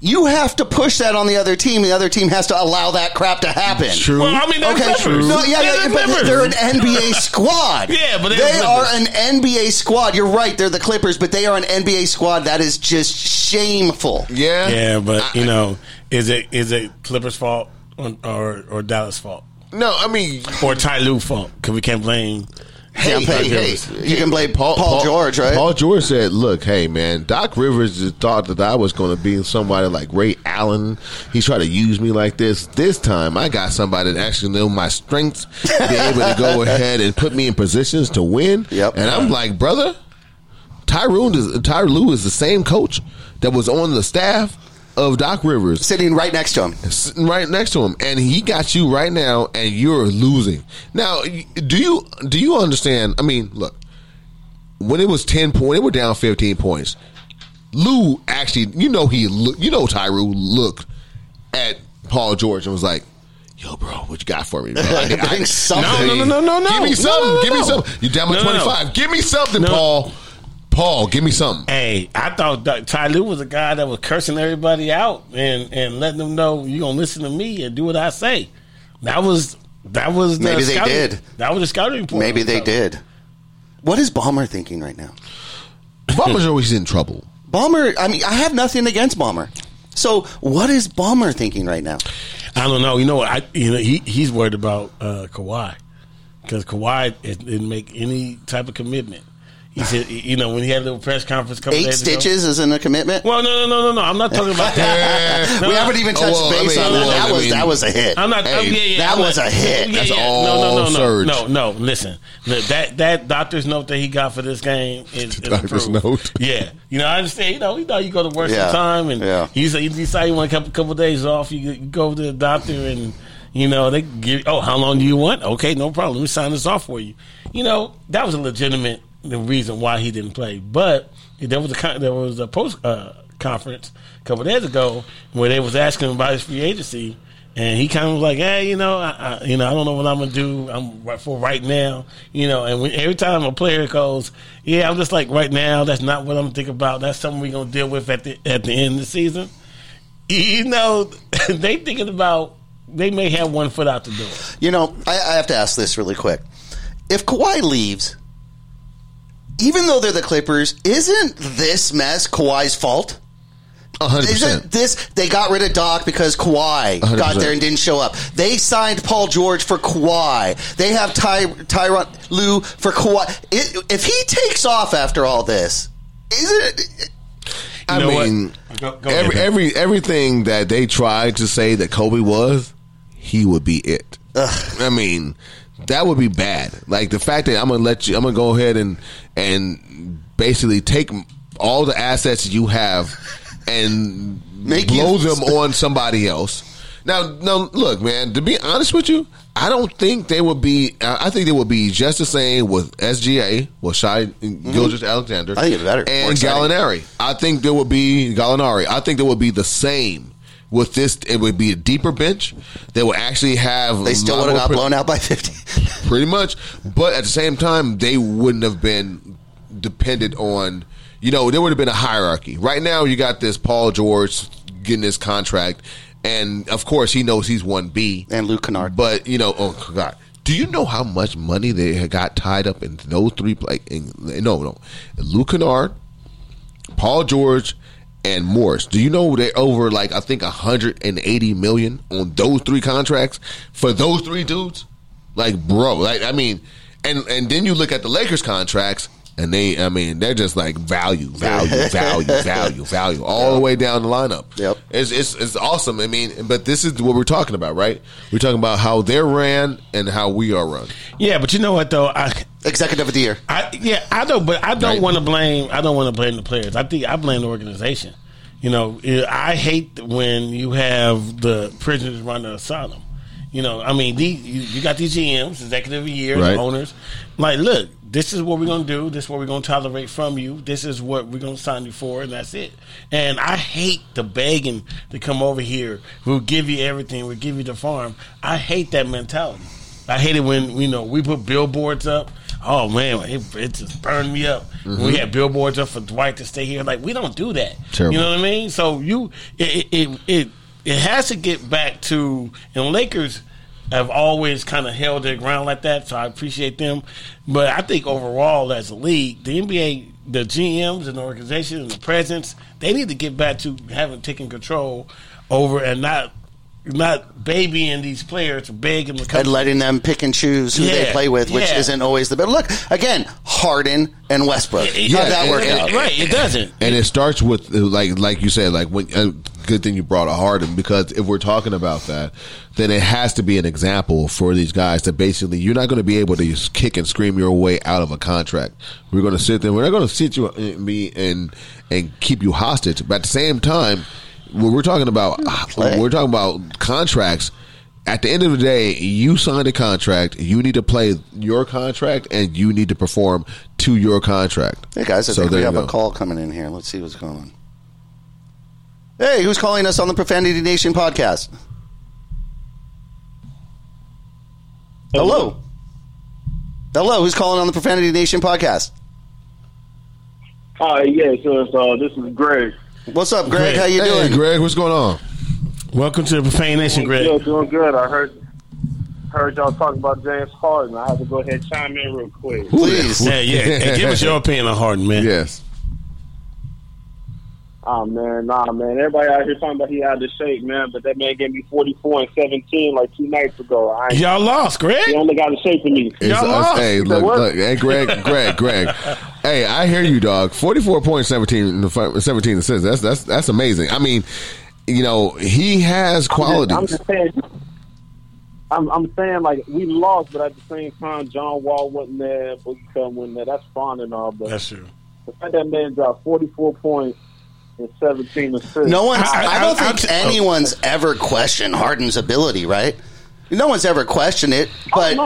you have to push that on the other team. The other team has to allow that crap to happen. True. Well, I mean, they're Okay, Clippers. no, yeah, They're yeah, the but Clippers. they're an NBA squad. Yeah, but they're they the are an NBA squad. You're right. They're the Clippers, but they are an NBA squad that is just shameful. Yeah. Yeah, but you know, is it is it Clippers' fault or or, or Dallas' fault No, I mean, or Ty Lue fault? Because we can't blame. hey, Can't hey, blame- hey. You can blame Paul, George, right? Paul George said, "Look, hey, man, Doc Rivers just thought that I was going to be somebody like Ray Allen. He tried to use me like this. This time, I got somebody that actually know my strengths, be able to go ahead and put me in positions to win. Yep. And I'm like, brother, Tyronn is Ty Lue is the same coach that was on the staff of Doc Rivers." Sitting right next to him. sitting right next to him, and he got you right now, and you're losing. Now, do you do you understand? I mean, look, when it was ten point, they were down fifteen points. Lue actually, you know, he look, you know, Tyree looked at Paul George and was like. Yo, bro, what you got for me? Bro? I- Bring I- something. No, no, no, no, no, Give me no, something. no, no, give me something. You down by No, no, no. twenty five. Give me something, No. Paul. Paul, give me something. Hey, I thought that Ty Lue was a guy that was cursing everybody out and and letting them know you gonna listen to me and do what I say. That was that was the Maybe they scouting- did. That was the scouting report. Maybe they did. What is Ballmer thinking right now? Ballmer's always in trouble. Ballmer, I mean, I have nothing against Ballmer. So, what is Ballmer thinking right now? I don't know. You know what? I you know he he's worried about uh, Kawhi because Kawhi didn't make any type of commitment. He said, you know, when he had a little press conference, a couple Eight days ago- stitches isn't a commitment. Well, no, no, no, no, no. I'm not talking about that. we haven't even Oh, touched well, I base mean, on that. well, that I was mean- that was a hit. I'm not. Oh, hey, oh, yeah, yeah, that I'm was not- a hit. Yeah, That's yeah. all No, no, no, no, surge. no, no. Listen, Look, that that doctor's note that he got for this game is, is Doctor's approved. note. Yeah, you know, I understand. You know, you know, you go to work Yeah. sometime, and Yeah. you say you decide you want a couple couple days off. You, you go to the doctor, and you know they give. Oh, how long do you want? Okay, no problem. Let me sign this off for you. You know, that was a legitimate the reason why he didn't play, but there was a there was a post uh, conference a couple days ago where they was asking him about his free agency. And he kind of was like, "Hey, you know, I, I, you know, I don't know what I'm gonna do. I'm for right now, you know." And when, every time a player goes, "Yeah, I'm just like right now. That's not what I'm thinking about. That's something we're gonna deal with at the at the end of the season." You know, they thinking about they may have one foot out the door. You know, I, I have to ask this really quick. If Kawhi leaves, even though they're the Clippers, isn't this mess Kawhi's fault? A hundred Isn't percent. this they got rid of Doc because Kawhi got 100%. there and didn't show up? They signed Paul George for Kawhi. They have Ty Tyronn Lue for Kawhi. It, if he takes off after all this, isn't it? I know what? mean, Go- go every, ahead. every everything that they tried to say that Kobe was, he would be it. I mean, that would be bad. Like the fact that I'm gonna let you, I'm gonna go ahead and and basically take all the assets you have and Make blow you- them on somebody else. Now, now, look, man. To be honest with you, I don't think they would be. I think they would be just the same with SGA, with Shai Gilgeous-Alexander. Mm-hmm. I think it's better. And. Gallinari. I think there would be Gallinari. I think there would be the same. With this, it would be a deeper bench. They would actually have. They still would have got pre- blown out by 50. pretty much. But at the same time, they wouldn't have been dependent on. You know, there would have been a hierarchy. Right now, you got this Paul George getting his contract, and of course, he knows he's one B. And Luke Kennard. But you know, oh God, do you know how much money they had got tied up in those three? Like, in, no, no, Luke Kennard, Paul George, and Morris. Do you know they're over like I think 180 million on those three contracts for those three dudes? Like, bro, like I mean, and and then you look at the Lakers contracts. And they, I mean, they're just like value, value, value, value, value, all the way down the lineup. Yep. It's, it's it's awesome. I mean, but this is what we're talking about, right? We're talking about how they're ran and how we are run. Yeah, but you know what though? I Executive of the year. I yeah, I don't, but I don't Right. want to blame. I don't want to blame the players. I think I blame the organization. You know, I hate when you have the prisoners run the asylum. You know, I mean, the, you, you got these GMs, executive of the year, Right. the owners. Like, look, this is what we're going to do. This is what we're going to tolerate from you. This is what we're going to sign you for, and that's it. And I hate the begging to come over here. We'll give you everything. We'll give you the farm. I hate that mentality. I hate it when you know we put billboards up. Oh man, it, it just burned me up. We mm-hmm. had billboards up for Dwight to stay here. Like we don't do that. Terrible. You know what I mean? So you it it it, it, it has to get back to and Lakers have always kind of held their ground like that. So I appreciate them. But I think overall as a league, the NBA, the GMs and the organization and the presidents, they need to get back to having taken control over and not not babying these players to beg them to come and letting them pick and choose who they play with, which yeah. isn't always the best. Look, again, Harden and Westbrook. It- How'd Yeah, that it- work it- out? Right, it doesn't. And it starts with uh, like like you said, like when uh, good thing you brought a Harden because if we're talking about that, then it has to be an example for these guys that basically you're not going to be able to just kick and scream your way out of a contract. We're going to sit there. We're not going to sit you me and and keep you hostage. But at the same time, when we're talking about hmm. ah, Play. when we're talking about contracts. At the end of the day, you signed a contract. You need to play your contract, and you need to perform to your contract. Hey guys, I So think we there you have a call coming in here. Let's see what's going on. Hey, who's calling us on the Profanity Nation podcast? Hello. Hello, who's calling on the Profanity Nation podcast? Hi, yes, uh, so this is Greg. What's up, Greg? Greg. How you Hey, doing? Greg, what's going on? Welcome to the Profane Nation, Greg. Yeah, doing good. I heard heard y'all talking about James Harden. I had to go ahead and chime in real quick. Please. Yeah, yeah. Hey, give us your opinion on Harden, man. Yes. Oh man, nah, man. Everybody out here talking about he out of shape, man. But that man gave me forty four and seventeen like two nights ago. I Y'all lost, Greg. he only got a shape of me. Y'all lost. hey, look, look, hey, Greg, Greg, Greg. hey, I hear you, dog. Forty-four point seventeen, seventeen assists. That's that's that's amazing. I mean, you know, he has I'm qualities. just, I'm just saying. I'm, I'm saying like we lost, but at the same time, John Wall wasn't there, Boogie Cousins wasn't there. That's fine and all, but That's true. the fact that man dropped 44 points and 17 assists. No one's. I- I, I- don't I- think I- anyone's ever questioned Harden's ability, right? No one's ever questioned it, but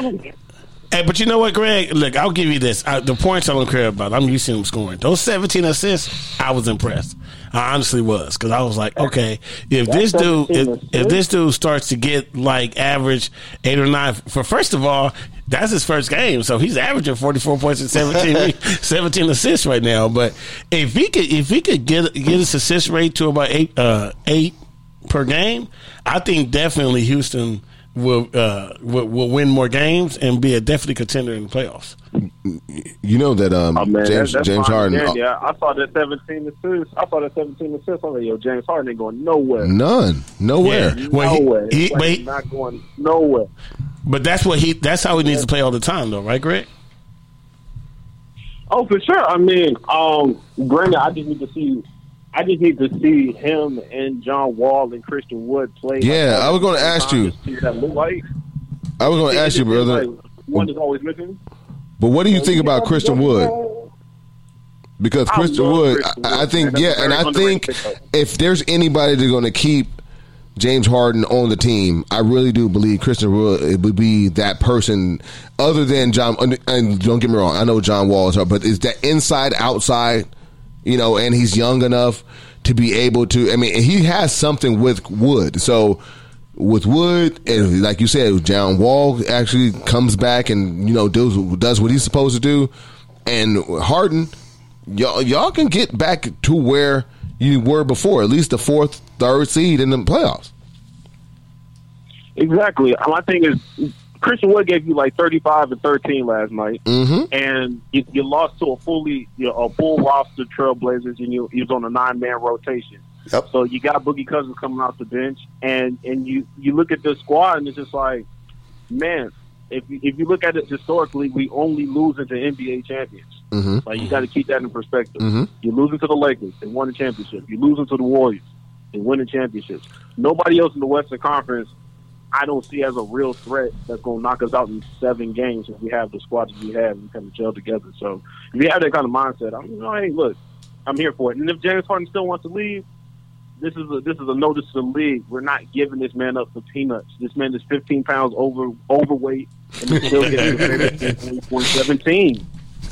Hey, but you know what, Greg? Look, I'll give you this. I, the points I don't care about. I'm used to him scoring. Those 17 assists, I was impressed. I honestly was because I was like, okay, if this dude, if, if this dude starts to get like average eight or nine, for first of all, that's his first game, so he's averaging 44 points and 17, 17 assists right now. But if he could, if he could get get his assist rate to about eight, uh, eight per game, I think definitely Houston will uh, will, will win more games and be a definitely contender in the playoffs. You know that um, Oh man, James that's, that's James Harden. again, yeah, I saw that 17 assists. I saw that 17 assists. I was like, yo, James Harden ain't going nowhere. None, nowhere. Yeah. Well, he- nowhere. he- like but he- he's not going nowhere. But that's what he that's how he needs to play all the time, though, right, Greg? Oh, for sure. I mean, um, granted, I just need to see. I just need to see him and John Wall and Christian Wood play. Yeah, I was gonna ask you. time to see what that look like. I was going to ask you, It just seems brother. like One is always missing. But what do you think about Yeah, Christian Wood? because I Christian Wood. Christian I, I think yeah, and I think if there's anybody that's going to keep James Harden on the team, I really do believe Christian Wood it would be that person. Other than John, and don't get me wrong, I know John Wall is hard, but is that inside outside? You know, and he's young enough to be able to. I mean, he has something with Wood, so. With Wood, and like you said, John Wall actually comes back and you know does does what he's supposed to do, and Harden, y'all y'all can get back to where you were before, at least the fourth, third seed in the playoffs. Exactly. My thing is, Christian Wood gave you like 35 and 13 last night, Mm-hmm. and you, you lost to a fully, you know, a full roster Trailblazers, and you, you was on a nine man rotation. Yep. So you got Boogie Cousins coming off the bench, and and you you look at this squad, and it's just like, man, if you, if you look at it historically, we only lose into NBA champions. Mm-hmm. Like you got to keep that in perspective. Mhm. You're losing to the Lakers, they won the championship. You're losing to the Warriors, they win the championships. Nobody else in the Western Conference, I don't see as a real threat that's going to knock us out in seven games if we have the squad that we have and kind of gel together. So if you have that kind of mindset, I'm you know, hey, look, I'm here for it. And if James Harden still wants to leave, this is a this is a notice to the league. We're not giving this man up for peanuts. This man is 15 pounds over overweight and he's still getting the 2017.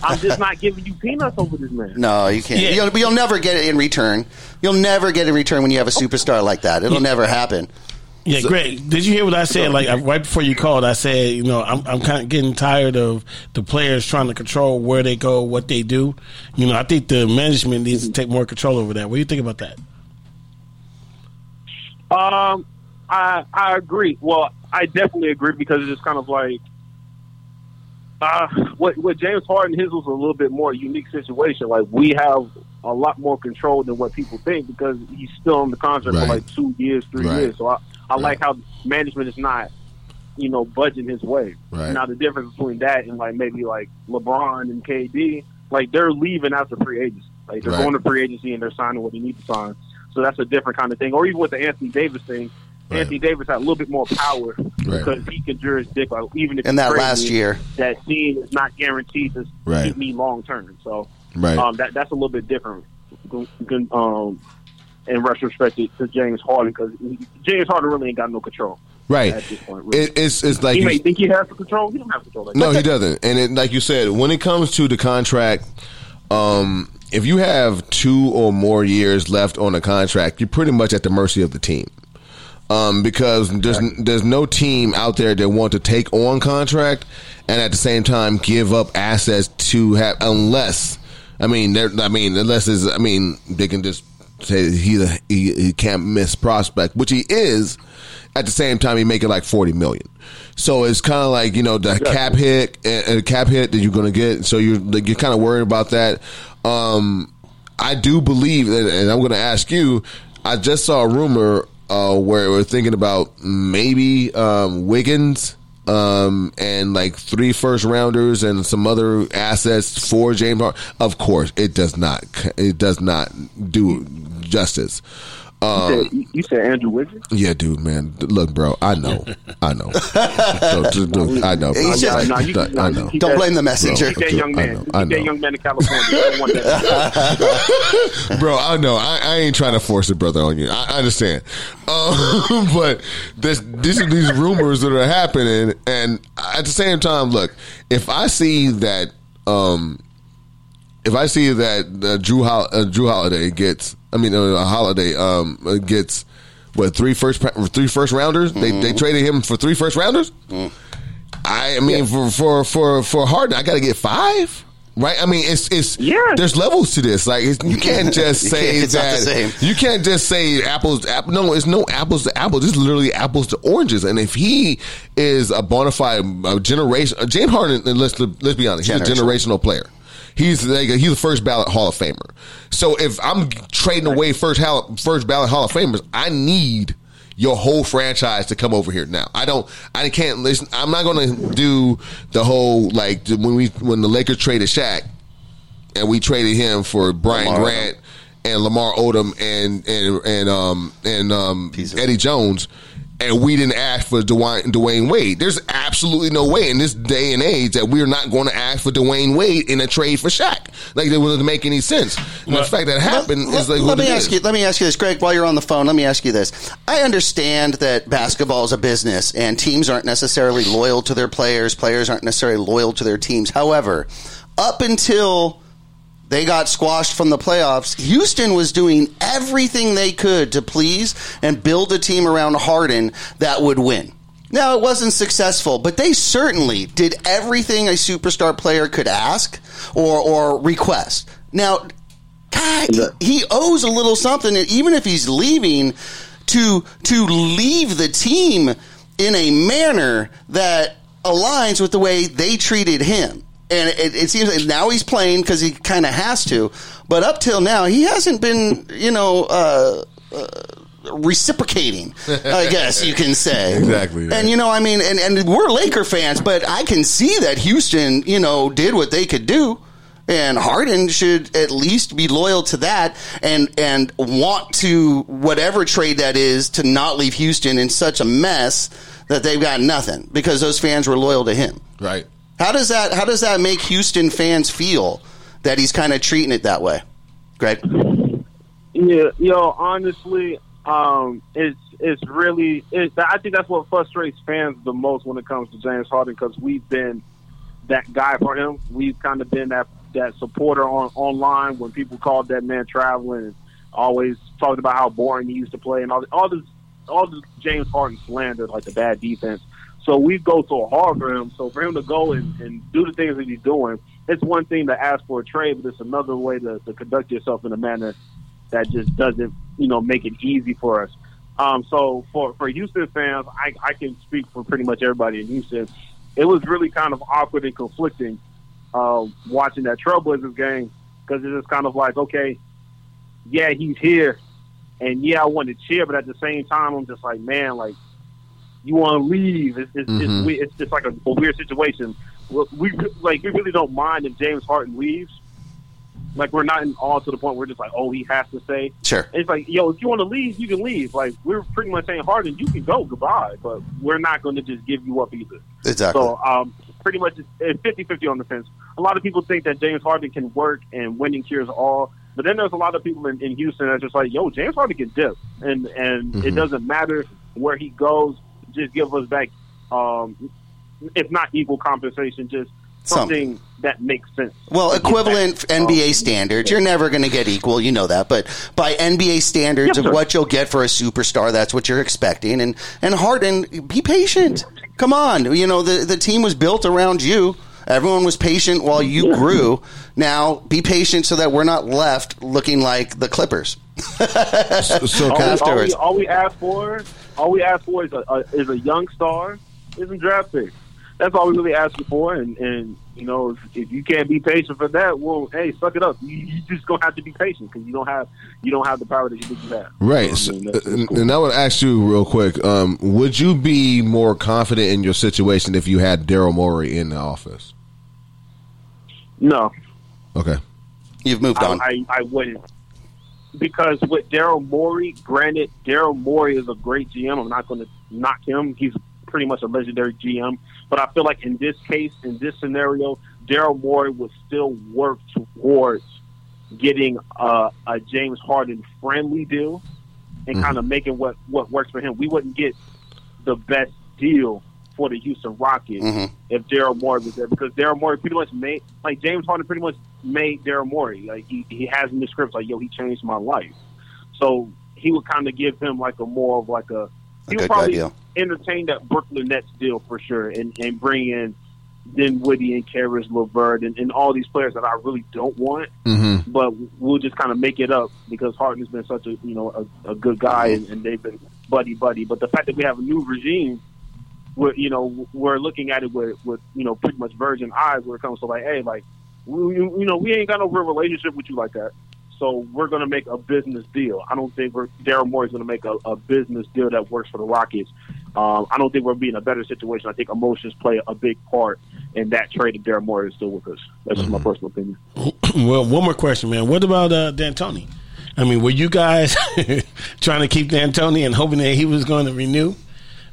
I'm just not giving you peanuts over this man. No, you can't. Yeah. You'll, you'll never get it in return. You'll never get it in return when you have a superstar like that. It'll never happen. Yeah, Greg, did you hear what I said? Like right before you called, I said, you know, I'm I'm kind of getting tired of the players trying to control where they go, what they do. You know, I think the management needs to take more control over that. What do you think about that? Um, I I agree. Well, I definitely agree because it's kind of like uh, what what James Harden his was a little bit more unique situation. Like we have a lot more control than what people think because he's still on the contract Right. for like two years, three Right. years. So I, I like how management is not, you know, budging his way. Right. Now the difference between that and like maybe like LeBron and KD, like they're leaving after free agency. Like they're Right. going to free agency and they're signing what they need to sign. So that's a different kind of thing. Or even with the Anthony Davis thing, Right. Anthony Davis had a little bit more power because he can jurisdict. Like, even if In that last year. that team is not guaranteed to Right. keep me long term. So Right. um, that that's a little bit different. Um, in retrospect to, to James Harden because James Harden really ain't got no control Right. at this point. Really. It, it's it's like he you- may think he has the control. He don't have control. Like No, he doesn't. And it, like you said, when it comes to the contract, um, if you have two or more years left on a contract, you're pretty much at the mercy of the team. Um, because there's there's no team out there that want to take on contract and at the same time give up assets to have unless I mean there I mean unless is I mean they can just say he's a, he, he can't miss prospect which he is. At the same time he making like 40 million. So it's kind of like you know the cap hit and uh, cap hit that you're going to get. So you're like, you're kind of worried about that. Um I do believe, and I'm going to ask you. I just saw a rumor uh, where we're thinking about maybe um, Wiggins um, and like three first rounders and some other assets for James Harden. Of course, it does not. It does not do justice. You Um, said, you said Andrew Wiggins. yeah, dude, man. Look, bro, I know, I know, Dude, dude, dude, I know. He's just- Like, Nah, you- I nah, you know. Don't blame the messenger. Keep that Bro, young I man. know, Keep I that know. young man in California. Don't want that. bro. I know. I, I ain't trying to force a brother, on you. I, I understand, um, but this, these are these rumors that are happening, and at the same time, look, if I see that, um, if I see that uh, Jrue Hol- uh, Jrue Holiday gets, I mean, uh, Holiday um, uh, gets what three first three first rounders? They they traded him for three first rounders. I, I mean, for for for for Harden, I got to get five. Right, I mean, it's it's Yeah. There's levels to this. Like, it's, you can't just say can't- it's not that. You can't just say apples. Apple. No, it's no apples to apples. It's literally apples to oranges. And if he is a bona fide uh, generation, uh, James Harden, and let's let's be honest, he's a generational player. He's like he's a first ballot Hall of Famer. So if I'm trading away first hall, first ballot Hall of Famers, I need your whole franchise to come over here now. I don't. I can't listen. I'm not going to do the whole like when we when the Lakers traded Shaq and we traded him for Brian Lamar Grant and Lamar Odom and and and um and um Pieces. Eddie Jones. And we didn't ask for Dwayne, Dwyane Wade. There's absolutely no way in this day and age that we're not going to ask for Dwyane Wade in a trade for Shaq. Like it wouldn't make any sense. And the fact that happened Let- is like let what me it ask is. you. Let me ask you this, Greg. While you're on the phone, let me ask you this. I understand that basketball is a business, and teams aren't necessarily loyal to their players. Players aren't necessarily loyal to their teams. However, up until they got squashed from the playoffs, Houston was doing everything they could to please and build a team around Harden that would win. Now, it wasn't successful, but they certainly did everything a superstar player could ask or, or request. Now, God, he owes a little something, and even if he's leaving, to to leave the team in a manner that aligns with the way they treated him. And it, it seems like now he's playing because he kind of has to, but up till now he hasn't been, you know, uh, uh, reciprocating. I guess you can say Exactly, right. And you know, I mean, and and we're Laker fans, but I can see that Houston, you know, did what they could do. And Harden should at least be loyal to that and and want to whatever trade that is to not leave Houston in such a mess that they've got nothing because those fans were loyal to him. Right. How does that how does that make Houston fans feel that he's kind of treating it that way? Greg? Yeah, yo, honestly, um, it's it's really. It, I think that's what frustrates fans the most when it comes to James Harden because we've been that guy for him. We've kind of been that that supporter on online when people called that man traveling and always talked about how boring he used to play and all all this all this James Harden slander like the bad defense. So we go so hard for him. So for him to go and, and do the things that he's doing, it's one thing to ask for a trade, but it's another way to, to conduct yourself in a manner that just doesn't, you know, make it easy for us. Um, so for, for Houston fans, I, I can speak for pretty much everybody in Houston. It was really kind of awkward and conflicting uh, watching that Trailblazers game because it's just kind of like, okay, yeah, he's here, and yeah, I want to cheer, but at the same time, I'm just like, man, like you want to leave. It's it's, Mhm. it's, it's just like a, a weird situation. We we- like we really don't mind if James Harden leaves. Like we're not in awe to the point where we're just like, oh, he has to stay. Sure. It's like, yo, if you want to leave, you can leave. Like we're pretty much saying, Harden, you can go, goodbye. But we're not going to just give you up either. Exactly. So um, pretty much it's- it's 50-50 on the fence. A lot of people think that James Harden can work and winning cures all. But then there's a lot of people in, in Houston that are just like, yo, James Harden can dip. And and it doesn't matter where he goes. Just give us back, um, if not equal compensation, just something, that makes sense. Well, equivalent um, NBA standards. You're never going to get equal. You know that. But by NBA standards Yes, of sir. what you'll get for a superstar, that's what you're expecting. And and Harden, be patient. Come on. You know the the team was built around you. Everyone was patient while you grew. Now be patient so that we're not left looking like the Clippers. So all, can we, all, we, all we ask for, all we ask for is a, a is a young star, is a draft pick. That's all we really asking for. And and you know, if, if you can't be patient for that, well, hey, suck it up. You, you just gonna have to be patient because you don't have you don't have the power that you think you have. Right. I mean, that's- that's and, cool. and I would ask you real quick: um, Would you be more confident in your situation if you had Daryl Morey in the office? no, Okay. You've moved I, on. I, I wouldn't. Because with Daryl Morey, granted, Daryl Morey is a great GM. I'm not going to knock him. He's pretty much a legendary GM. But I feel like in this case, in this scenario, Daryl Morey would still work towards getting uh, a James Harden friendly deal and kind of making what, what works for him. We wouldn't get the best deal for the Houston Rockets Mhm. if Daryl Morey was there because Daryl Morey pretty much made like James Harden pretty much made Daryl Morey like he he has in the scripts like yo he changed my life, so he would kind of give him like a more of like a he good would probably. Entertain that Brooklyn Nets deal for sure and and bring in Dinwiddie and Caris LeVert and, and all these players that I really don't want, Mm-hmm. but we'll just kind of make it up because Harden's been such a you know a, a good guy and, and they've been buddy buddy. But the fact that we have a new regime, we're you know we're looking at it with with you know pretty much virgin eyes where it comes to like hey like we, you you know we ain't got no real relationship with you like that. So we're going to make a business deal. I don't think we're Daryl Morey's going to make a, a business deal that works for the Rockets. Um, I don't think we'll be in a better situation. I think emotions play a big part in that trade. If Daryl Morey is still with us, that's just my personal opinion. well, one more question, man. What about uh, D'Antoni? I mean, were you guys trying to keep D'Antoni and hoping that he was going to renew?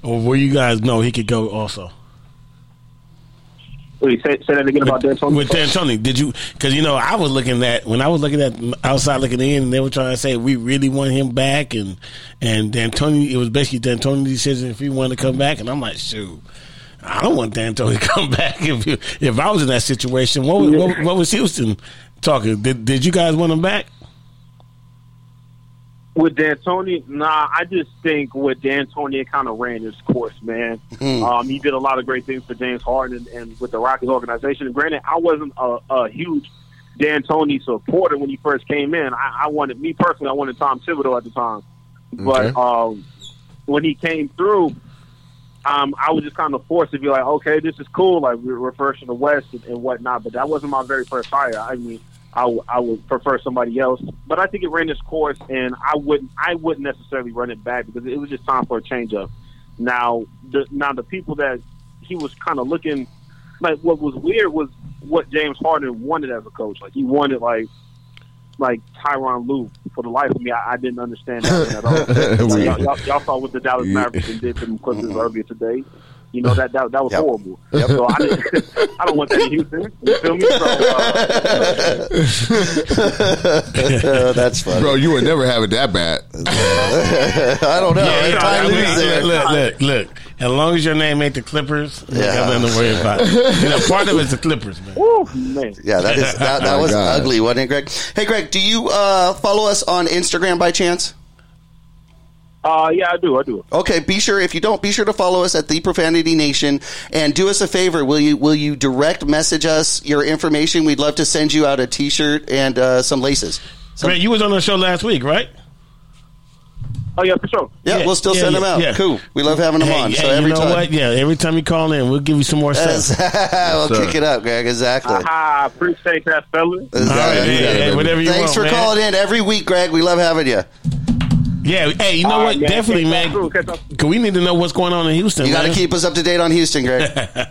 or were you guys know he could go also? Wait, say, say that again about D'Antoni. With D'Antoni, did you? Because you know, I was looking at when I was looking at outside looking in, and they were trying to say we really want him back, and and D'Antoni, it was basically D'Antoni's decision if he wanted to come back, and I'm like, shoot. I don't want D'Antoni to come back. If you, if I was in that situation, what was, what, what was Houston talking? Did did you guys want him back? With D'Antoni, nah, I just think with D'Antoni, it kind of ran its course, man. Um, he did a lot of great things for James Harden and, and with the Rockets organization. And granted, I wasn't a, a huge D'Antoni supporter when he first came in. I, I wanted, me personally, I wanted Tom Thibodeau at the time. But Okay. um, when he came through, um, I was just kind of forced to be like, okay, this is cool. Like we're, we're first in the West and, and whatnot. But that wasn't my very first hire. I mean, I, w- I would prefer somebody else. But I think it ran its course, and I wouldn't I wouldn't necessarily run it back because it was just time for a change up. Now the now the people that he was kind of looking like what was weird was what James Harden wanted as a coach. Like he wanted like like Tyronn Lue. For the life of me, I, I didn't understand that at all. Like, y'all, y'all, y'all saw what the Dallas Mavericks did to the Clippers earlier today. You know that that, that was Yep. horrible. So I, I don't want that in Houston. You feel me? So, uh, that's funny. Bro, you would never have it that bad. I don't know. Yeah, If I I mean, lose look, look, look, look. As long as your name ain't the Clippers, Yeah. got nothing to worry about. you know, part of it's the Clippers, man. woo, man. Yeah, that is that, that My was God. ugly, wasn't it, Greg? Hey, Greg, do you uh, follow us on Instagram by chance? Uh, yeah, I do. I do. Okay, be sure if you don't, be sure to follow us at the Profanity Nation and do us a favor. Will you will you direct message us your information? We'd love to send you out a T-shirt and uh, some laces. Some- Greg, you was on the show last week, right? Oh yeah, for sure. yeah, Yeah, we'll still yeah, send yeah, them out. yeah. Cool. We love having them Hey, on. hey, so every you know time, what? Yeah, every time you call in, we'll give you some more stuff. we'll sir. kick it up, Greg. Exactly. Aha, appreciate that, fellas. All right, Exactly. hey, hey, baby. whatever you Thanks want, for man. calling in every week, Greg. We love having you. Yeah, hey, you know All what? right, man. Definitely, man. y'all soon. Catch y'all- Cause we need to know what's going on in Houston. You got to keep us up to date on Houston, Greg.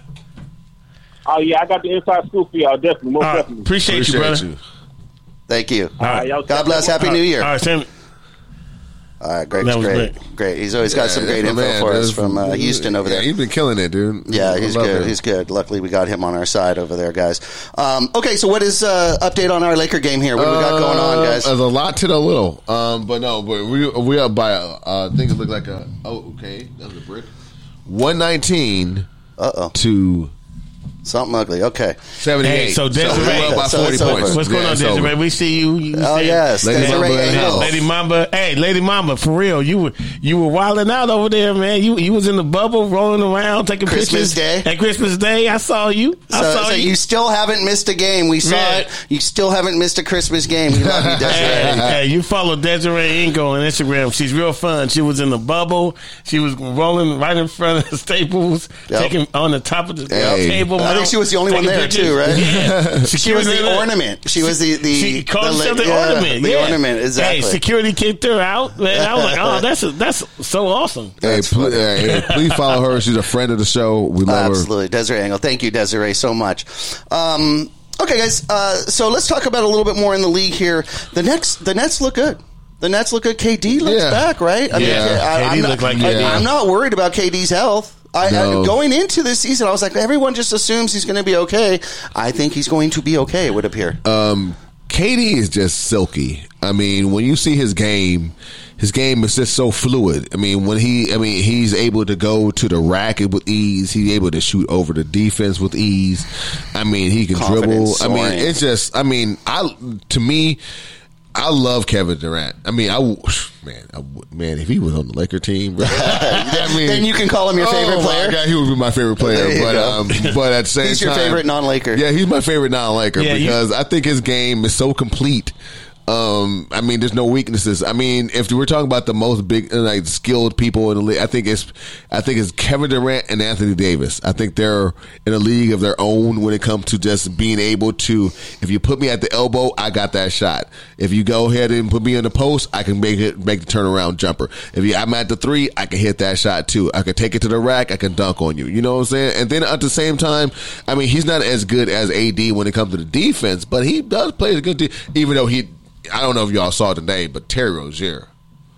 Oh yeah, I got the inside scoop for y'all. Definitely, most All right, definitely. appreciate, Appreciate you, brother. you. Thank you. All right, y'all God bless. Happy All New Year. All right, Sam. All right, Greg's That was great. great. Great. He's always got Yeah, some great info man, for us from uh, Houston over there. Yeah, he's been killing it, dude. Yeah, he's good. him. He's good. Luckily, we got him on our side over there, guys. Um, okay, so what is uh, update on our Laker game here? What do we got going on, Uh, guys? There's a lot to the little, um, but no, but we we up by. Uh, I think it looked like a. Oh, okay, that was a brick. One nineteen Uh oh, to something ugly. Okay. seventy eight. Hey, so we're Desiree- up by so forty it's over. points. What's going Yeah, on, Desiree? over. We see you. you Oh said- yes, Lady Desiree Mamba and Engel. Lady Mamba, hey, Lady Mamba, for real, you were you were wilding out over there, man. You you was in the bubble, rolling around, taking Christmas pictures Day. at Christmas Day. I saw you. I So, saw so you. you still haven't missed a game. We saw Yeah. it. You still haven't missed a Christmas game. We love you, Hey, Desiree. hey, you follow Desiree Engel on Instagram. She's real fun. She was in the bubble. She was rolling right in front of the Staples, Yep. taking on the top of the Hey. table. I think she was the only one there, pictures. too, right? Yeah. She was Security- the ornament. She was the the She called the, herself the yeah, ornament. The yeah. ornament, exactly. Hey, security kicked her out. Man, I was like, oh, that's that's so awesome. Hey, pl- hey, please follow her. She's a friend of the show. We love her. Absolutely, Desiree Engel. Thank you, Desiree, so much. Um, okay, guys. Uh, so let's talk about a little bit more in the league here. The next, the Nets look good. The Nets look good. KD looks Yeah. back, right? I Yeah. I, KD I'm not, like KD. I'm not worried about KD's health. I, No. I, going into this season, I was like, everyone just assumes he's going to be okay. I think he's going to be okay. It would appear. Um, KD is just silky. I mean, when you see his game, his game is just so fluid. I mean, when he, I mean, he's able to go to the racket with ease. He's able to shoot over the defense with ease. I mean, he can dribble. Confidence I mean, it's just, I mean, I to me, I love Kevin Durant. I mean, I w- man, I would- man, if he was on the Laker team, bro, I mean, Then you can call him your favorite oh player. My God, he would be my favorite player. But um, but at the same He's your time, favorite non-Laker. Yeah, he's my favorite non-Laker Yeah, you- because I think his game is so complete. Um, I mean, there's no weaknesses. I mean, if we're talking about the most big, like skilled people in the league, I think it's, I think it's Kevin Durant and Anthony Davis. I think they're in a league of their own when it comes to just being able to. If you put me at the elbow, I got that shot. If you go ahead and put me in the post, I can make it, make the turnaround jumper. If you, I'm at the three, I can hit that shot too. I can take it to the rack. I can dunk on you. You know what I'm saying? And then at the same time, I mean, he's not as good as AD when it comes to the defense, but he does play a good. De- even though he, I don't know if y'all saw today, but Terry Rozier,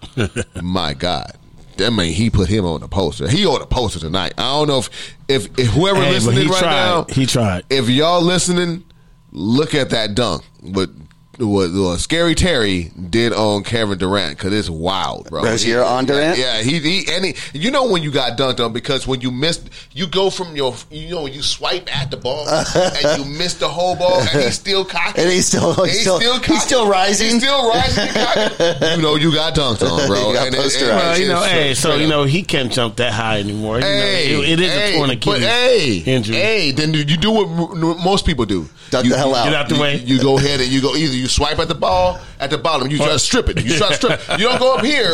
my God, I mean, he put him on the poster. He on the poster tonight. I don't know if if, if whoever Hey, listening he right tried. now, He tried. If y'all listening, look at that dunk. But what, what Scary Terry did on Kevin Durant because it's wild, bro. Rozier on Durant? Yeah, he, he and he, you know when you got dunked on because when you missed, you go from your, you know, you swipe at the ball and you miss the whole ball and he's still cocky And he's still- And he's still- he's still rising. He's still rising. you know, you got dunked on, bro. You got And it- posterized. it- Well, you know, hey, so straight you know he can't jump that high anymore. You know, Hey, it- it is hey, a torn but Achilles hey, injury. Hey, then you do what m- most people do. Duck you, the hell out. Get out the you- way. You go ahead and you go either you swipe at the ball at the bottom. You try to strip it. You try to strip. You don't go up here.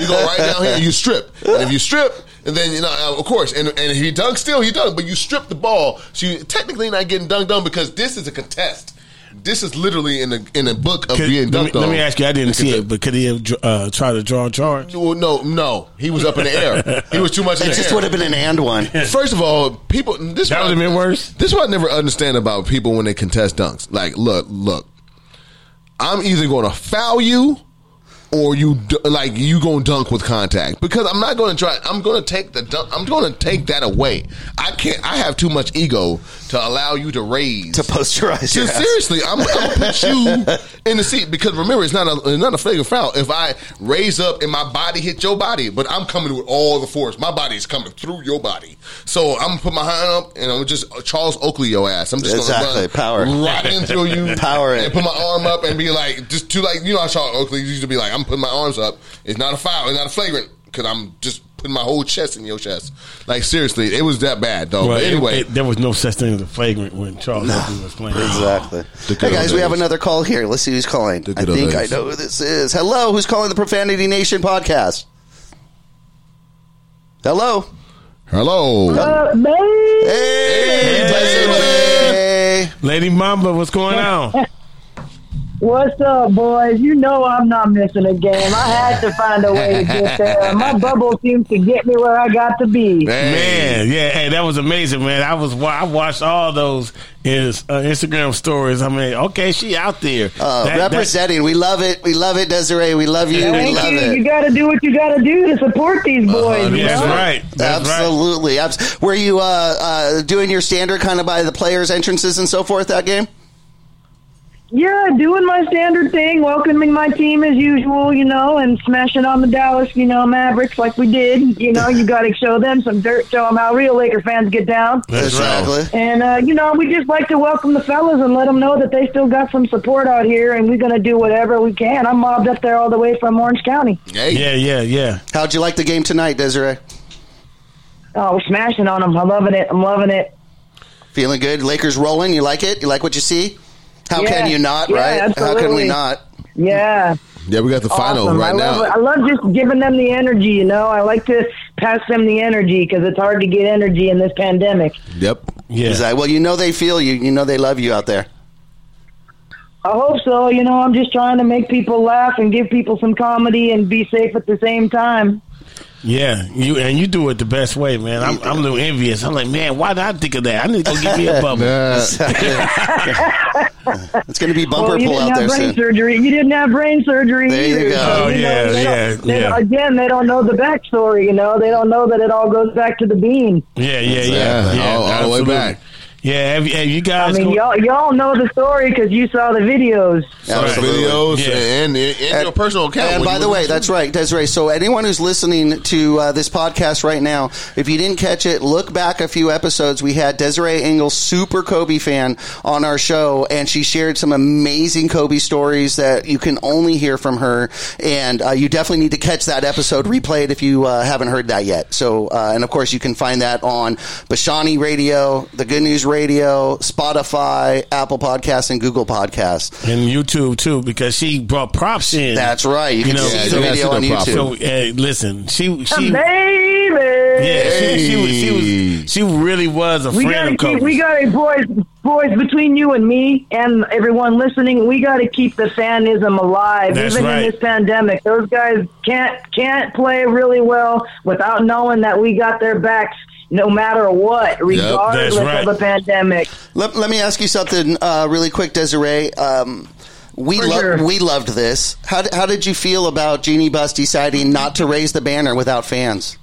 You go right down here. You strip. And if you strip, and then you know, uh, of course, and and if he dunks, still he dunks, but you strip the ball, so you technically not getting dunked on because this is a contest. This is literally in the in the book of Could- being let, me, dunked let me ask you, I didn't see it, but could he have uh, tried to draw a charge? Well, no, no, he was up in the air. He was too much in It the just air. would have been an and one. First of all, people. This That would have been worse. This is what I never understand about people when they contest dunks. Like, look, look. I'm either going to foul you or you like you going to dunk with contact because I'm not going to try. I'm going to take the dunk. I'm going to take that away. I can't. I have too much ego to allow you to raise To posterize your seriously, I'm, I'm gonna put you in the seat because remember, it's not a it's not a flagrant foul. If I raise up and my body hit your body, but I'm coming with all the force. My body is coming through your body, so I'm gonna put my hand up and I'm just uh, Charles Oakley your ass. I'm just Exactly. gonna Power. right in through you, Power it. and put my arm up and be like, just to like you know how Charles Oakley used to be like, I'm putting my arms up. It's not a foul. It's not a flagrant because I'm just putting my whole chest in your chest. Like seriously, it was that bad, though. Well, but anyway, it- there was no such thing as a flagrant when Charles Oakley was playing. Exactly. The Hey guys, old we have another call here. Let's see who's calling. I good old think I know who this is. Hello, who's calling the Profanity Nation podcast? Hello. hello. Uh, hey, Desiree. Lady Mamba, what's going on? What's up, boys? You know I'm not missing a game. I had to find a way to get there. My bubble seems to get me where I got to be. Man, yeah, hey, that was amazing, man. I was I watched all those is uh, Instagram stories. I mean, okay, she out there Uh, That- that- representing. we love it. We love it, Desiree. We love you. we Thank love you. it. You got to do what you got to do to support these boys. you yeah, that's know? right. That's. Absolutely. Abs- Were you uh, uh, doing your standard kind of by the players' entrances and so forth that game? Yeah, doing my standard thing, welcoming my team as usual, you know, and smashing on the Dallas, you know, Mavericks like we did. You know, you got to show them some dirt, show them how real Laker fans get down. Exactly. And, uh, you know, we just like to welcome the fellas and let them know that they still got some support out here, and we're going to do whatever we can. I'm mobbed up there all the way from Orange County. Hey. Yeah, yeah, yeah. How'd you like the game tonight, Desiree? Oh, we're smashing on them. I'm loving it. I'm loving it. Feeling good? Lakers rolling? You like it? You like what you see? How Yeah. can you not, Yeah, right? How can we not? Yeah. Yeah, we got the final awesome. right I now. love. I love just giving them the energy, you know. I like to pass them the energy because it's hard to get energy in this pandemic. Yep. Yeah. Is that, well, you know they feel you. You know they love you out there. I hope so. You know, I'm just trying to make people laugh and give people some comedy and be safe at the same time. Yeah, you and you do it the best way, man. I'm, I'm a little envious. I'm like, man, why did I think of that? I need to go get me a bubble. It's going to be bumper well, you pull didn't out have there brain soon. surgery. You didn't have brain surgery There you either. go. so, Oh, you know, yeah, they yeah, they- yeah. Again, they don't know the backstory. You know, they don't know that it all goes back to the bean. Yeah, yeah, yeah, Yeah, yeah. all- all the way back. Yeah, have, you- have you I mean, go- y'all y'all know the story because you saw the videos. Absolutely. Videos Yeah. and, and, and your personal account. And by the way, that's right, Desiree. So anyone who's listening to uh, this podcast right now, if you didn't catch it, look back a few episodes. We had Desiree Engel, super Kobe fan, on our show, and she shared some amazing Kobe stories that you can only hear from her. And uh, you definitely need to catch that episode, replay it if you uh, haven't heard that yet. So, uh, and of course, you can find that on Bashani Radio, the Good News Radio, Spotify, Apple Podcasts, and Google Podcasts. and YouTube too, because she brought props in. That's right. You can know, see Yeah, the video see on the. YouTube. So uh, listen, she she Baby, yeah she, she was she was she really was a we friend gotta of keep, we got a boys boys between you and me and everyone listening we gotta keep the fanism alive That's even right. in this pandemic those guys can't can't play really well without knowing that we got their backs no matter what regardless right. of the pandemic Let, let me ask you something uh, really quick, Desiree. Um, We For lo- sure. we loved this. How how did you feel about Jeanie Buss deciding not to raise the banner without fans?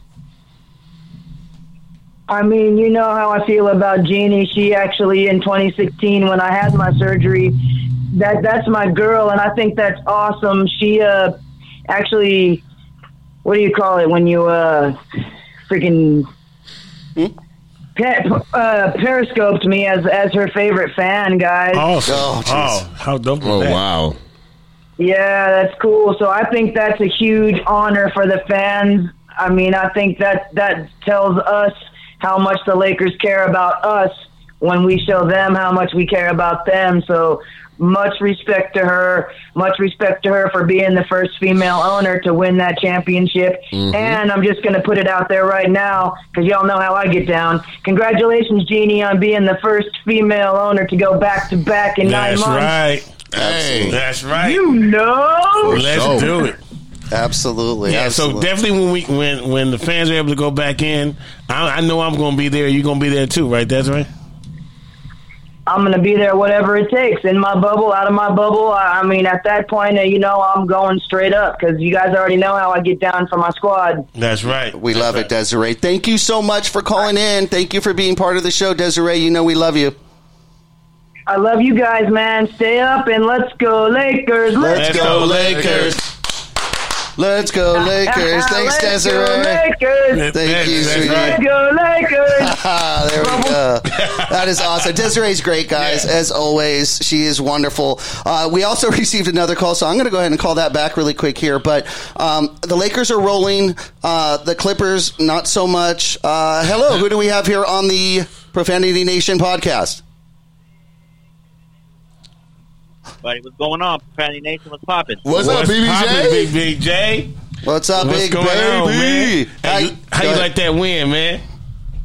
I mean, you know how I feel about Jeanie. She actually in 2016 when I had my surgery, that that's my girl, and I think that's awesome. She uh actually, what do you call it when you uh freaking pe- uh, periscoped me as as her favorite fan, guys. Awesome. Oh, Oh, jeez. how dope was Oh that? wow. Yeah, that's cool. So I think that's a huge honor for the fans. I mean, I think that that tells us how much the Lakers care about us when we show them how much we care about them. So much respect to her. Much respect to her for being the first female owner to win that championship. Mm-hmm. And I'm just going to put it out there right now because y'all know how I get down. Congratulations, Jeanie, on being the first female owner to go back to back in That's nine months. That's right. Hey. That's right. You know. Let's sure. do it. Absolutely. Yeah, absolutely. so definitely when we when when the fans are able to go back in, I, I know I'm going to be there. You're going to be there too, right? That's right. I'm gonna be there, whatever it takes, in my bubble, out of my bubble. I, I mean, at that point, uh, you know, I'm going straight up because you guys already know how I get down for my squad. That's right. We love it, Desiree. Thank you so much for calling in. Thank you for being part of the show, Desiree. You know we love you. I love you guys, man. Stay up and let's go Lakers. Let's, Let's go, go, Lakers. Let's go Lakers. Thanks, Let's go Desiree. Lakers. Thank you, That's sweetie. Let's go Lakers. There we go. That is awesome. Desiree's great, guys. Yeah. As always, she is wonderful. Uh, we also received another call, so I'm going to go ahead and call that back really quick here. But um, the Lakers are rolling. Uh, the Clippers, not so much. Uh, hello, who do we have here on the Profanity Nation podcast? Buddy, what's going on? Profanity Nation, what's popping? What's, up, What's poppin', BBJ? Big BJ? What's up, What's big going baby? on, man? How Hi- you, how you like that win, man?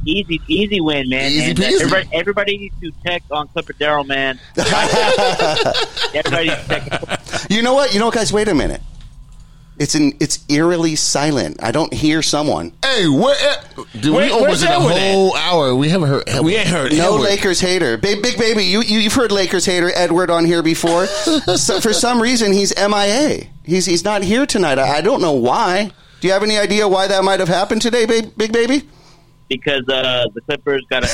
Easy, easy win, man. Easy and, uh, peasy. everybody, everybody needs to text on Clipper Darrell, man. everybody needs to text. You know what? You know what, guys? Wait a minute. It's an it's eerily silent. I don't hear someone. Hey, where? Dude, Where- we almost where's in a Edward at? whole hour. We haven't heard. We ain't heard No Edward. Lakers hater. Big, big baby, you, you, you've heard Lakers hater Edward on here before. so for some reason, he's MIA. He's, he's not here tonight. I, I don't know why. Do you have any idea why that might have happened today, big, big baby? because uh, the Clippers got a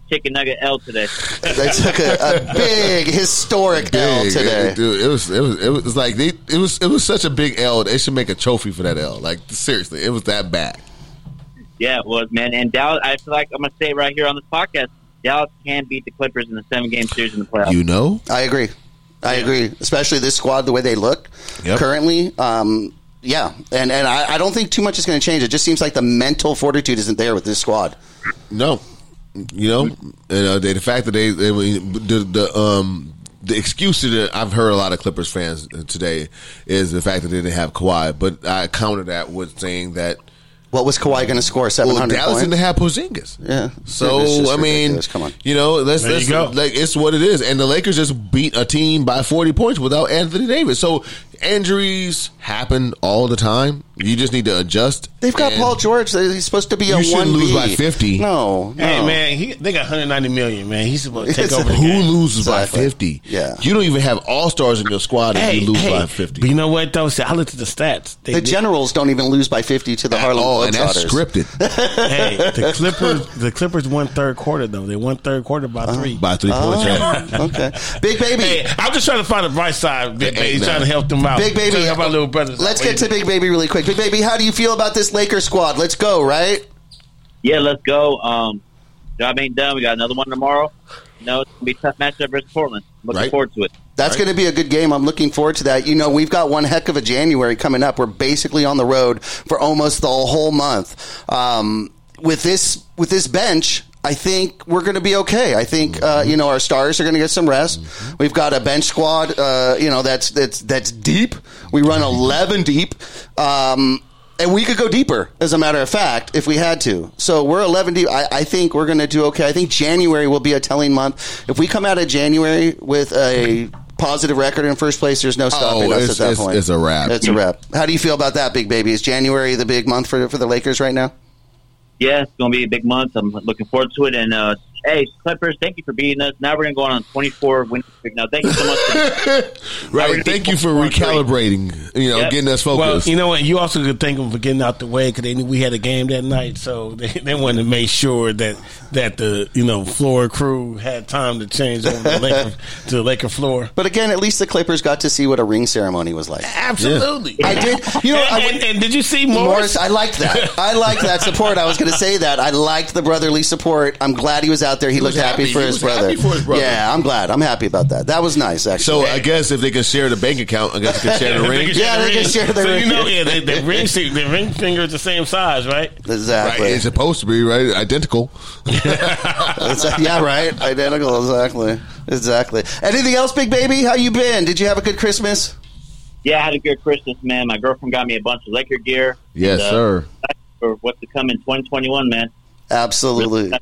50 chicken nugget L today. They took a, a big, historic L Big, today. dude. It was it was it was like they it was it was such a big L. They should make a trophy for that L. Like seriously, it was that bad. Yeah, it was, man. And Dallas, I feel like I'm going to say it right here on this podcast, Dallas can beat the Clippers in the seven game series in the playoffs. You know, I agree. I agree. Especially this squad, the way they look Yep. currently. Um, yeah, and and I, I don't think too much is going to change. It just seems like the mental fortitude isn't there with this squad. no, you know, and uh, they, the fact that they, they the, the um the excuse that I've heard a lot of Clippers fans today is the fact that they didn't have Kawhi, but I counter that with saying that What was Kawhi going to score? Seven hundred. well, hundred Dallas points. didn't have Porzingis. Yeah. So It's I mean, ridiculous. come on. you know, let's, There let's you go. like it's what it is. And the Lakers just beat a team by forty points without Anthony Davis. So injuries happen all the time. You just need to adjust. They've got Paul George. He's supposed to be a You shouldn't one lose by 50. No, no. Hey, man, he, they got 190 million, man. He's supposed to take It's- over the Who game. loses Exactly. by fifty? Yeah. you don't even have all stars in your squad if Hey, you lose hey, by fifty. But you know what, though? See, I looked at the stats. They, The they- Generals don't even lose by fifty to the Harlem oh, and that's Globetrotters. scripted hey, the Clippers, the Clippers won third quarter though. They won third quarter by oh. three. by three points. Oh, yeah. Oh, okay, big baby. Hey, I'm just trying to find the bright side. Big Hey, baby, nah. trying to help them out. Big baby, Trying to help our little brothers. Let's get to Big Baby really quick. Big Baby, how do you feel about this Lakers squad? Let's go, right? Yeah, let's go. Um, job ain't done. We got another one tomorrow. You know, it's going to be a tough matchup versus Portland. Looking Right. forward to it. That's going to be a good game. I'm looking forward to that. You know, we've got one heck of a January coming up. We're basically on the road for almost the whole month. Um, with this with this bench, I think we're going to be okay. I think uh, you know our stars are going to get some rest. We've got a bench squad. Uh, you know that's that's that's deep. We run 11 deep. Um, and we could go deeper, as a matter of fact, if we had to. So we're 11 deep. I, I think we're going to do okay. I think January will be a telling month. If we come out of January with a positive record in first place, there's no stopping us Oh, it's- at that it's- point. it's a wrap. It's a wrap. How do you feel about that, big baby? Is January the big month for for the Lakers right now? Yeah, it's going to be a big month. I'm looking forward to it. And uh, Hey, Clippers, thank you for beating us. Now we're gonna go on a 24 win streak. Now, thank you so much. For, right. Thank you for recalibrating. You know, Yep. getting us focused. Well, focused. you know what? You also could thank them for getting out the way because they knew we had a game that night, so they, they wanted to make sure that that the you know floor crew had time to change over the Laker, to the Laker floor. But again, at least the Clippers got to see what a ring ceremony was like. Absolutely, I did. You know, and, I and, and did you see Morris? Morris, I liked that. I liked that support. I was going to say that. I liked the brotherly support. I'm glad he was out there. He, was looked happy, happy. for He his was brother. happy for his brother. Yeah, I'm glad. I'm happy about that. That was nice, actually. so I guess if they can share the bank account, I guess they can share the ring. Yeah, they can share the so ring. you know, yeah, the, the ring, the ring finger is the same size, right? Right, exactly. it's supposed to be right, identical. Yeah, right. Identical. Exactly. Exactly. Anything else, big baby? How you been? Did you have a good Christmas? yeah, I had a good Christmas, man. My girlfriend got me a bunch of Laker gear. Yes, And, uh, sir. For what's to come in 2021, man. Absolutely.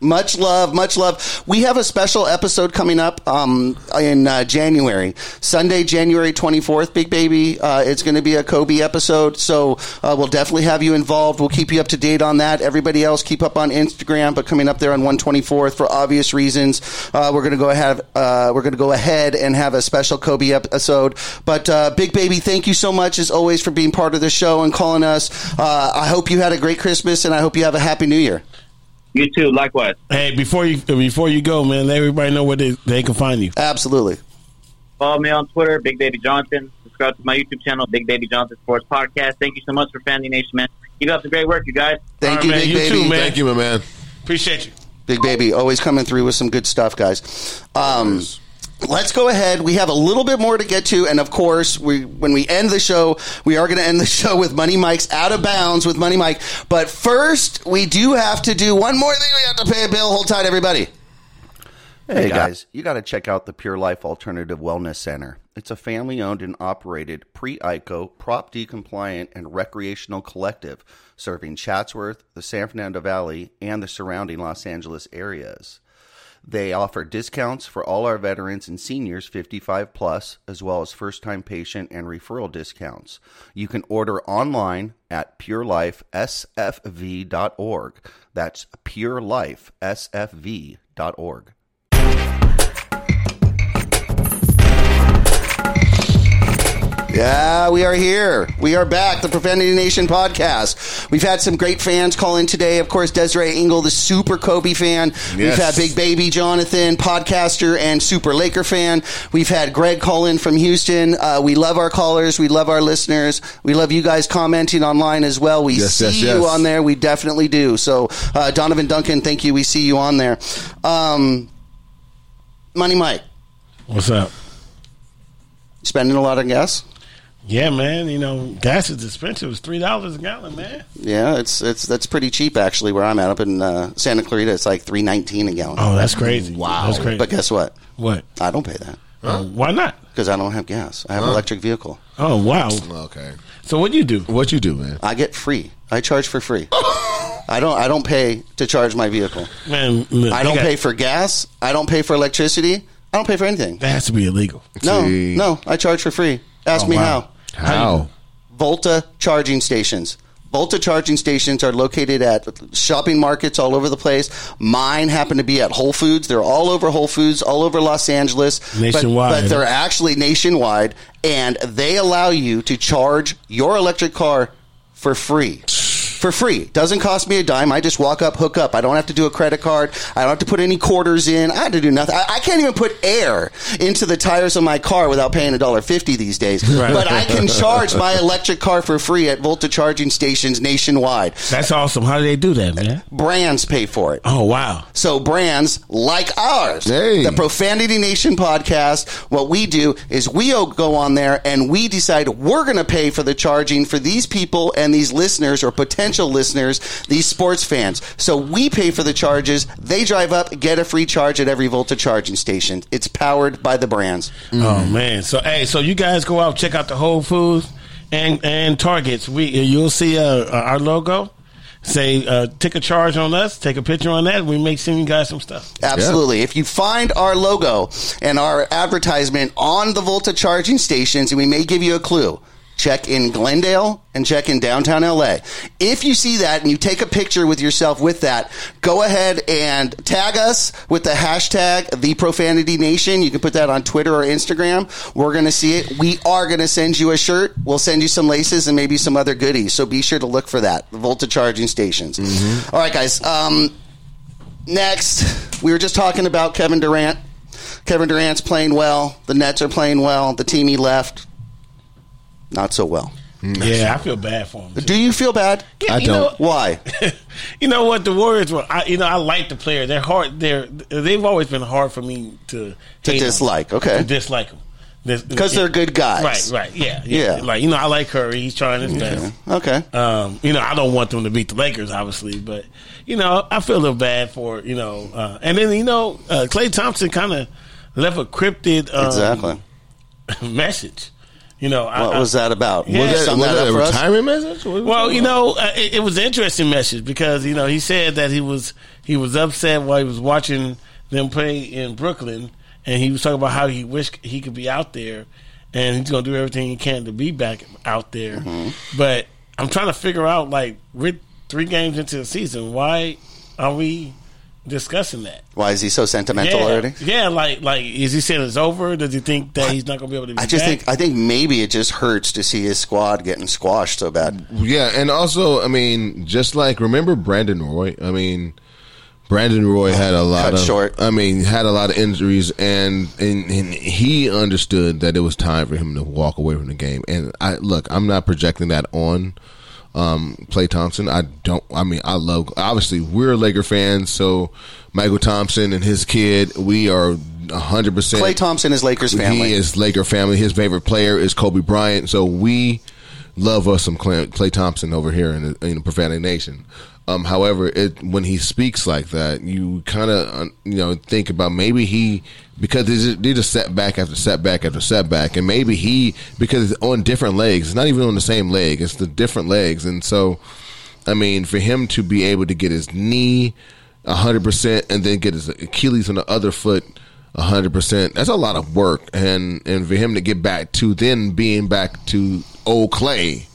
Much love, much love. We have a special episode coming up um, in uh, January, Sunday, January twenty fourth. Big baby, uh, it's going to be a Kobe episode, so uh, we'll definitely have you involved. We'll keep you up to date on that. Everybody else, keep up on Instagram, but coming up there on one twenty fourth for obvious reasons, uh, we're going to go ahead. Uh, we're going to go ahead and have a special Kobe episode. But uh, Big Baby, thank you so much as always for being part of the show and calling us. Uh, I hope you had a great Christmas, and I hope you have a happy New Year. You too, likewise. Hey, before you before you go, man, let everybody know where they, they can find you. Absolutely. Follow me on Twitter, Big Baby Johnson. Subscribe to my YouTube channel, Big Baby Johnson Sports Podcast. Thank you so much for Family Nation, man. Keep up the great work, you guys. Thank All you, right, man. Big You Baby. too, man. Thank you, my man. Appreciate you. Big Baby, always coming through with some good stuff, guys. Um, let's go ahead. We have a little bit more to get to, and of course, we when we end the show, we are going to end the show with Money Mike's out of bounds with Money Mike. But first, we do have to do one more thing. We have to pay a bill. Hold tight, everybody. Hey guys, you got to check out the Pure Life Alternative Wellness Center. It's a family owned and operated pre ICO, Prop D compliant, and recreational collective serving Chatsworth, the San Fernando Valley, and the surrounding Los Angeles areas. They offer discounts for all our veterans and seniors 55 plus, as well as first time patient and referral discounts. You can order online at purelifesfv.org. That's purelifesfv.org. Yeah, we are here. We are back, the Profanity Nation podcast. We've had some great fans call in today. Of course, Desiree Engel, the super Kobe fan. We've Yes. had Big Baby Jonathan, podcaster and super Laker fan. We've had Greg call in from Houston. Uh, we love our callers. We love our listeners. We love you guys commenting online as well. We Yes, see yes, you on there. We definitely do. So, uh, Donovan Duncan, thank you. We see you on there. Um, Money Mike, What's up? spending a lot of gas? Yeah, man. You know, gas is expensive. It's three dollars a gallon, man. Yeah, it's it's that's pretty cheap actually. Where I'm at, up in uh, Santa Clarita, it's like three nineteen a gallon. Oh, that's crazy. Wow, that's crazy. But guess what? what? I don't pay that Uh, why not? because I don't have gas. I have an electric vehicle. Oh, wow. Okay. So what do you do? What you do, man? I get free. I charge for free. I don't. I don't pay to charge my vehicle. Man, look, I don't got- pay for gas. I don't pay for electricity. I don't pay for anything. That has to be illegal. No, See. no. I charge for free. Ask Oh, me wow. how. How? Volta charging stations. Volta charging stations are located at shopping markets all over the place. Mine happen to be at Whole Foods. They're all over Whole Foods, all over Los Angeles. But- Nationwide. But, they're actually nationwide, and they allow you to charge your electric car for free. For free. Doesn't cost me a dime. I just walk up, hook up. I don't have to do a credit card. I don't have to put any quarters in. I have to do nothing. I, I can't even put air into the tires of my car without paying a dollar fifty these days. Right. But I can charge my electric car for free at Volta charging stations nationwide. That's awesome. How do they do that, man? Brands pay for it. Oh, wow. So brands like ours, Hey. the Profanity Nation podcast, what we do is we go on there and we decide we're going to pay for the charging for these people and these listeners or potential listeners, these sports fans. So we pay for the charges. They drive up, get a free charge at every Volta charging station. It's powered by the brands. Oh man. So hey, so you guys go out check out the Whole Foods and and Targets. We you'll see uh, our logo. Say uh, take a charge on us. Take a picture on that. We may send you guys some stuff. Absolutely. If you find our logo and our advertisement on the Volta charging stations, and we may give you a clue, check in Glendale and check in downtown LA. If you see that and you take a picture with yourself with that, go ahead and tag us with the hashtag the profanity nation. You can put that on Twitter or Instagram. We're going to see it. We are going to send you a shirt. We'll send you some laces and maybe some other goodies. So be sure to look for that. The Volta charging stations. All right, guys. Um, next, we were just talking about Kevin Durant. Kevin Durant's playing well. The Nets are playing well. The team he left, not so well. Yeah, I feel bad for him. Do you feel bad? Yeah, I don't. know- Why? you know what the Warriors were. I, you know, I like the player. They're hard. They're they've always been hard for me to To hate 'em, dislike, okay. to dislike them Because they're good guys. Right, right, yeah, yeah, Yeah. Like you know, I like Curry. He's trying his best. Okay. Um, you know, I don't want them to beat the Lakers, obviously, but you know, I feel a little bad for you know. Uh, and then you know, uh, Klay Thompson kind of left a cryptid um, Exactly. message. You know, What I- was that about? Yeah. Was that, was that a retirement message? Well, you know, uh, it, it was an interesting message because you know he said that he was he was upset while he was watching them play in Brooklyn, and he was talking about how he wished he could be out there, and he's gonna do everything he can to be back out there. Mm-hmm. But I'm trying to figure out like we're three games into the season, why are we discussing that? Why is he so sentimental yeah, already? yeah, like like is he saying it's over? Does he think that he's not gonna be able to? Be I just back? think I think maybe it just hurts to see his squad getting squashed so bad. Yeah, and also, I mean, just like remember Brandon Roy. I mean, Brandon Roy had a lot Cut of short. I mean, had a lot of injuries, and, and and he understood that it was time for him to walk away from the game. And I look, I'm not projecting that on um, Klay Thompson. I don't. I mean, I love. Obviously, we're Laker fans, so Mychal Thompson and his kid, we are hundred percent. Klay Thompson is Lakers family. He is Laker family. His favorite player is Kobe Bryant. So we love us some Klay, Klay Thompson over here in the, in the Profanity Nation. Um, however, it, when he speaks like that, you kind of you know think about maybe he because there's just, a setback after setback after setback, and maybe he because on different legs. It's not even on the same leg; it's the different legs, and so I mean, for him to be able to get his knee hundred percent and then get his Achilles on the other foot hundred percent, that's a lot of work. And and for him to get back to then being back to old Klay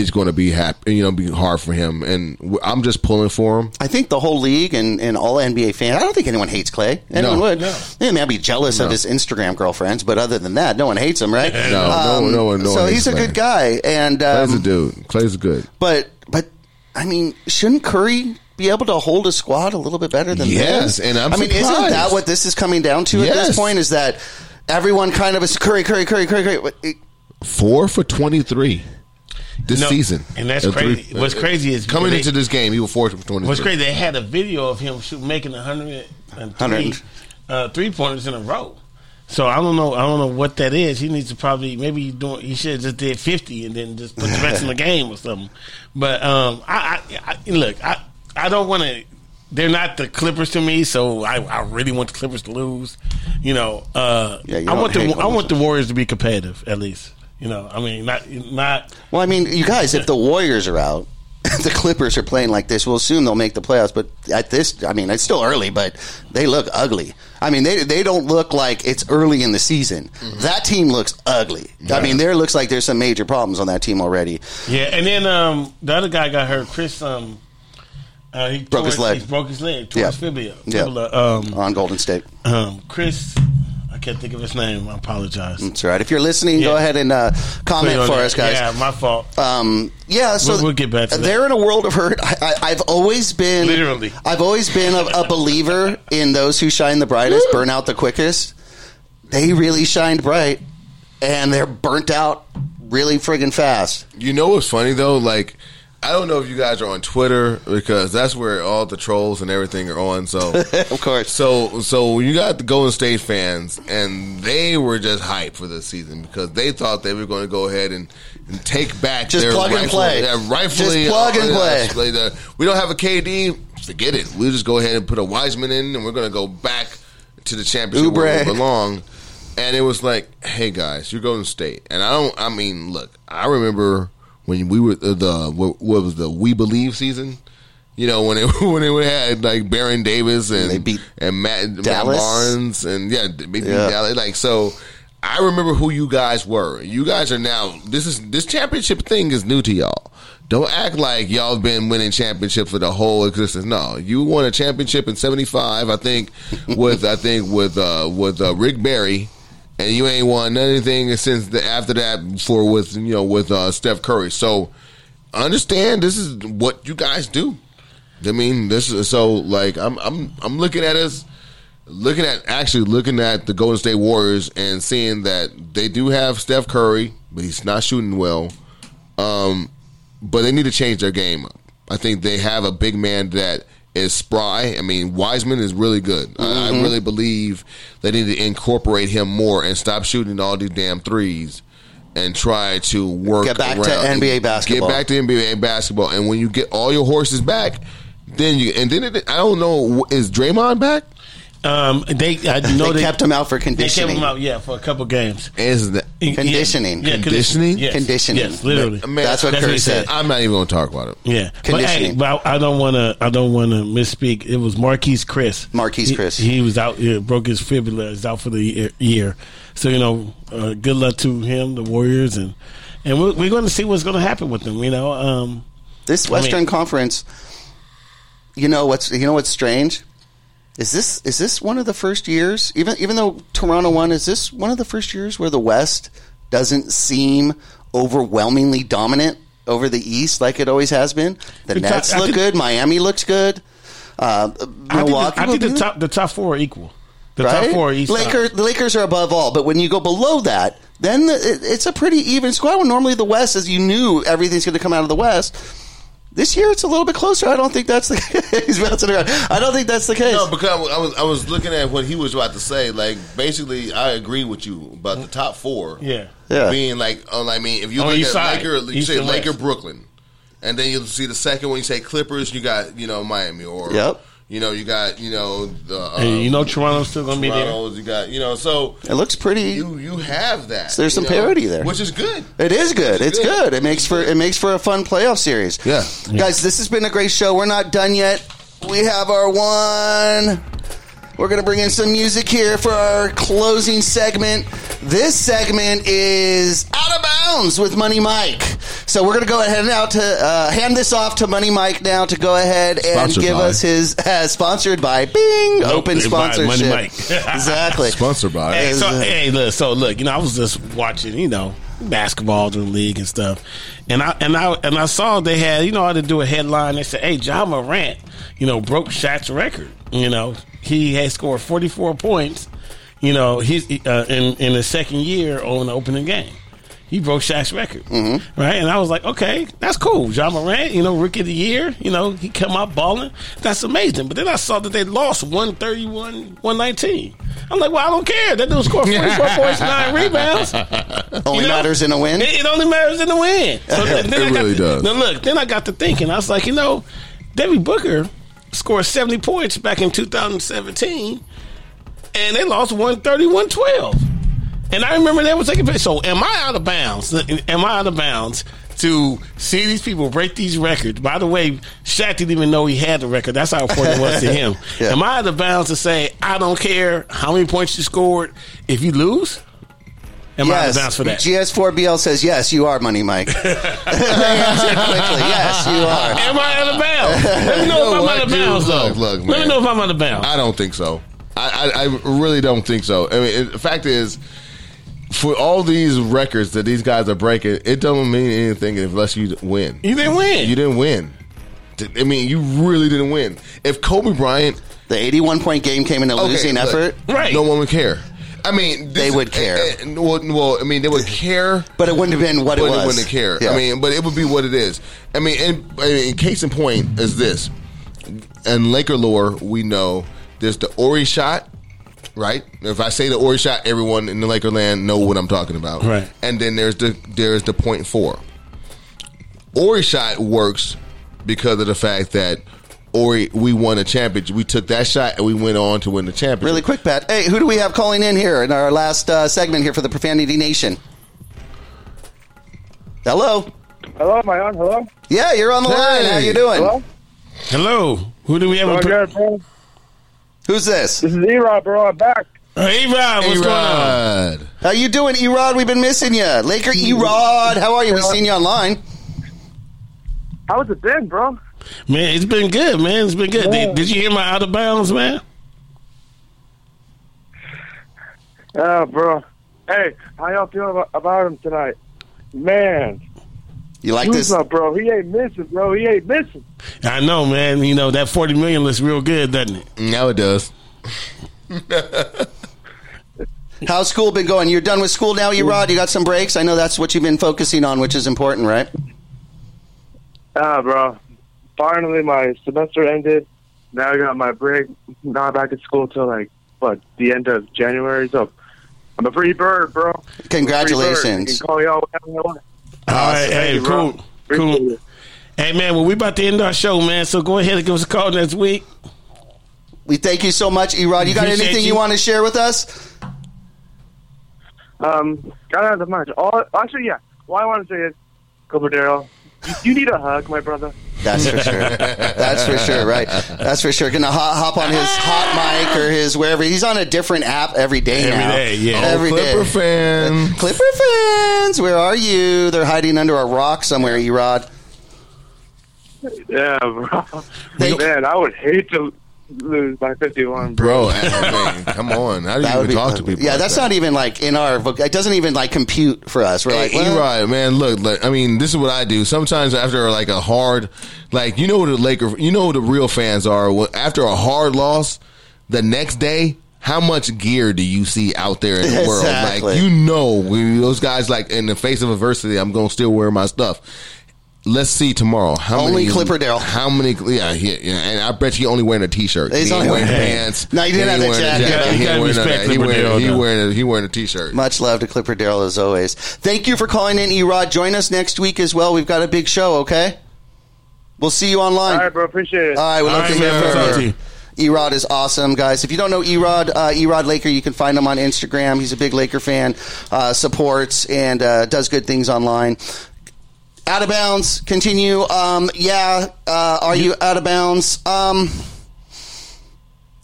is going to be happy, you know, be hard for him. And I'm just pulling for him. I think the whole league and, and all NBA fans. I don't think anyone hates Klay. Anyone No. would. No. They may be jealous of his Instagram girlfriends, but other than that, no one hates him, right? Um, No, no, no one- no so one he's hates a good guy, and Klay's a um, dude. Klay's good. but but I mean, shouldn't Curry be able to hold a squad a little bit better than Yes, this? and I'm I mean, isn't that what this is coming down to at this point? Is that everyone kind of is Curry, Curry, Curry, Curry, Curry? But Four for twenty three this No, season, and that's Uh, crazy. What's crazy is coming they- into this game, he was four for twenty. What's crazy? They had a video of him shoot, making a hundred and three Hundred. uh, three pointers in a row. So I don't know. I don't know what that is. He needs to probably maybe he doing. He should have just did fifty and then just put the rest in the game or something. But um, I, I, I look. I I don't want to. They're not the Clippers to me, so I, I really want the Clippers to lose. You know, uh, Yeah, you I want the I want the Warriors to be competitive at least. You know, I mean, not not Well, I mean, you guys, if the Warriors are out, the Clippers are playing like this, we'll assume they'll make the playoffs. But at this, I mean, it's still early, but they look ugly. I mean, they they don't look like it's early in the season. That team looks ugly. I mean, there looks like there's some major problems on that team already. Yeah, and then um, the other guy got hurt. Chris, um, uh, he Broke his leg. He broke his leg. Tore Yeah. his fibula. Yeah. Um, On Golden State, um, Chris, can't think of his name. I apologize. that's right. If you're listening, go ahead and uh, comment Put it on for there. us, guys. Yeah, my fault. Um, yeah, so We'll- we'll get back to that. they're in a world of hurt. I, I, I've always been Literally. I've always been a, a believer in those who shine the brightest, burn out the quickest. They really shined bright, and they're burnt out really friggin' fast. You know what's funny though? Like, I don't know if you guys are on Twitter because that's where all the trolls and everything are on. So, Of course. so, so you got the Golden State fans, and they were just hyped for this season because they thought they were going to go ahead and, and take back Just their plug and play. Yeah, rightfully, Just plug and uh, play. play the- we don't have a KD. Forget it. We'll just go ahead and put a Wiseman in, and we're going to go back to the championship where we belong. And it was like, hey guys, you're Golden State, and I don't. I mean, look, I remember when we were uh, the what, what was the We Believe season. You know when it when it had like Baron Davis and They beat and Matt, Matt Barnes and yeah, they beat Yeah. Dallas. Like so, I remember who you guys were. You guys are now. This is this championship thing is new to y'all. Don't act like y'all have been winning championships for the whole existence. No, you won a championship in '75, I think, with I think with uh, with uh, Rick Barry, and you ain't won anything since the, after that for with you know with uh, Steph Curry. So understand this is what you guys do. I mean, this is so like I'm I'm I'm looking at us looking at actually looking at the Golden State Warriors and seeing that they do have Steph Curry, but he's not shooting well. Um, but they need to change their game. I think they have a big man that is spry. I mean, Wiseman is really good. I, I mm-hmm. really believe they need to incorporate him more and stop shooting all these damn threes and try to work Get back to NBA basketball. Get back to NBA basketball, and when you get all your horses back, then you and then it, I don't know is Draymond back? Um, they I know They kept him out for conditioning. They kept him out, yeah, for a couple games. Is that Conditioning. Yeah, Conditioning? Yes. Conditioning. Yes, literally. Man, That's what That's Kerr what said. said. I'm not even going to talk about it. Yeah, but, hey, Conditioning. but I, I don't want to. I don't want to misspeak. It was Marquese Chriss. Marquese He- Chriss. He, was out. He broke his fibula. He's out for the year. year. So you know, uh, good luck to him, the Warriors, and and we're, we're going to see what's going to happen with them. You know, um, This I mean- Western Conference, you know what's you know what's strange? Is this is this one of the first years? Even even though Toronto won, is this one of the first years where the West doesn't seem overwhelmingly dominant over the East like it always has been? The Nets look think- good. Miami looks good. Uh, I think, Milwaukee. the, I think the top the top four are equal. The right? top four are East. Lakers, the Lakers are above all, but when you go below that, then the, it, it's a pretty even squad. When normally the West, as you knew, everything's going to come out of the West. This year, it's a little bit closer. I don't think that's the he's bouncing around. I don't think that's the case. No, because I was, I was looking at what he was about to say. Like basically, I agree with you about the top four. Yeah. Yeah. being like, oh, I mean, if you On look each at side, Laker, you East say and Laker, West. Brooklyn, and then you'll see the second one. You say Clippers, you got you know Miami, or Yep. You know you got you know the uh, And you know Toronto's still going to be there. You got you know so it looks pretty. you you have that. So there's some know, parity there. which is good. It is good. It's It's good. good. It makes for it makes for a fun playoff series. Yeah. Guys, this has been a great show. We're not done yet. We have our one. We're going to bring in some music here for our closing segment. This segment is Out of Bounds with Money Mike. So we're going to go ahead now to uh, hand this off to Money Mike now to go ahead and Sponsored give by. us his uh, sponsored by Bing Open by sponsorship. Money Mike. exactly. Sponsored by. Hey, so, hey, look, so look, you know, I was just watching, you know, basketball during the league and stuff, and I and I and I saw they had, you know, how to do a headline. They said, "Hey, John Morant, you know, broke Shaq's record. You know, he had scored forty four points. You know, he's uh, in in the second year on the opening game." He broke Shaq's record, Mm-hmm. right? And I was like, okay, that's cool. Ja Morant, you know, rookie of the year, you know, he come out balling. That's amazing. But then I saw that they lost 131, 119. I'm like, well, I don't care. That dude scored 44 points, nine rebounds. Only You know? matters in a win. It, it only matters in the win. So then, then It really to, does. Now look, then I got to thinking. I was like, you know, Devin Booker scored 70 points back in 2017, and they lost 131-12. And I remember they were taking place. So am I out of bounds? Am I out of bounds to see these people break these records? By the way, Shaq didn't even know he had the record. That's how important it was to him. Yeah. Am I out of bounds to say I don't care how many points you scored if you lose? Am I out of bounds for that? GS4BL says yes, you are Money Mike. quickly. Yes, you are. Am I out of bounds? Let me know You know if I'm what, out of dude? bounds, though. Look, look, Let me know if I'm out of bounds. I don't think so. I, I, I really don't think so. I mean, it, the fact is, for all these records that these guys are breaking, it don't mean anything unless you win. You didn't win. You didn't win. I mean, you really didn't win. If Kobe Bryant, The 81 point game came in a okay, losing look, effort, Right. No one would care. I mean, this They would care. eh, eh, well, well, I mean, they would care. but it wouldn't have been what it was. it wouldn't care. Yeah. I mean, but it would be what it is. I mean, and, I mean, case in point is this. And Laker lore, we know there's the Horry shot, right? If I say the Horry shot, everyone in the Laker land know what I'm talking about. Right. And then there's the there's the point four. Horry shot works because of the fact that Horry we won a championship. We took that shot and we went on to win the championship. Really quick, Pat. Hey, who do we have calling in here in our last uh, segment here for the Profanity Nation? Hello. Hello, am I on? Hello? Yeah, you're on the line. How you doing? Hello? Hello. Who do we have? Doing a good, bro. Who's this? This is E-Rod, bro. I'm back. Hey, Rod, what's going on? Erod. How you doing, Erod? We've been missing you. Laker Erod, how are you? We've seen you online. How's it been, bro? Man, it's been good, man. It's been good. Did, did you hear my out of bounds, man? Oh, bro. Hey, how y'all feeling about, about him tonight? Man, You like who's this? up, bro? He ain't missing, bro. He ain't missing. I know, man. You know that forty million looks real good, doesn't it? Now it does. How's school been going? You're done with school now, you Erod? You got some breaks? I know that's what you've been focusing on, which is important, right? Ah, bro. Finally, my semester ended. Now I got my break. Not back at school till like what the end of January. So I'm a free bird, bro. I'm a free bird. Congratulations. Can call y'all whatever you want. All right, hey, you, cool, Appreciate cool. it. Hey, man, well, we about to end our show, man. So go ahead and give us a call next week. We thank you so much, Erod. You got Appreciate anything you. you. want to share with us? Um, got out of much. All actually, yeah. What I want to say is, Cobardero, you, you need a hug, my brother. That's for sure. That's for sure, right? That's for sure. Gonna hop, hop on his hot mic or his wherever. He's on a different app every day Every now. day, yeah. Every oh, day. Clipper fan. Uh, Clipper fans, where are you? They're hiding under a rock somewhere, Erod. Yeah, bro. They- Man, I would hate to lose by 51, bro. Bro, man, come on. How do you That would even be talk to people? Yeah, like that's that? not even like in our. voc- It doesn't even like compute for us. We're like, Hey, well, right, man. Look, like, I mean, this is what I do. Sometimes after like a hard, like you know what the Laker, you know what the real fans are. After a hard loss, the next day, how much gear do you see out there in the world? Exactly. Like you know, when those guys like in the face of adversity, I'm gonna still wear my stuff. Let's see tomorrow. How Only many, Clipper Dale. How many? Yeah, he, yeah, and I bet you only wearing a t-shirt. He's he only wearing wearing- pants. No, he didn't have the wearing a jacket. You He gotta wearing respect that. He wearing, he wearing, a, he wearing a t-shirt. Much love to Clipper Darrell as always. Thank you for calling in, Erod. Join us next week as well. We've got a big show. Okay, we'll see you online. All right, bro. Appreciate it. All right, we'd love to right, hear man. from to you. you. Erod is awesome, guys. If you don't know Erod, uh, Erod Laker, you can find him on Instagram. He's a big Laker fan, uh, supports and uh, does good things online. Out of bounds. Continue. Um, yeah. Uh, are you out of bounds? Um,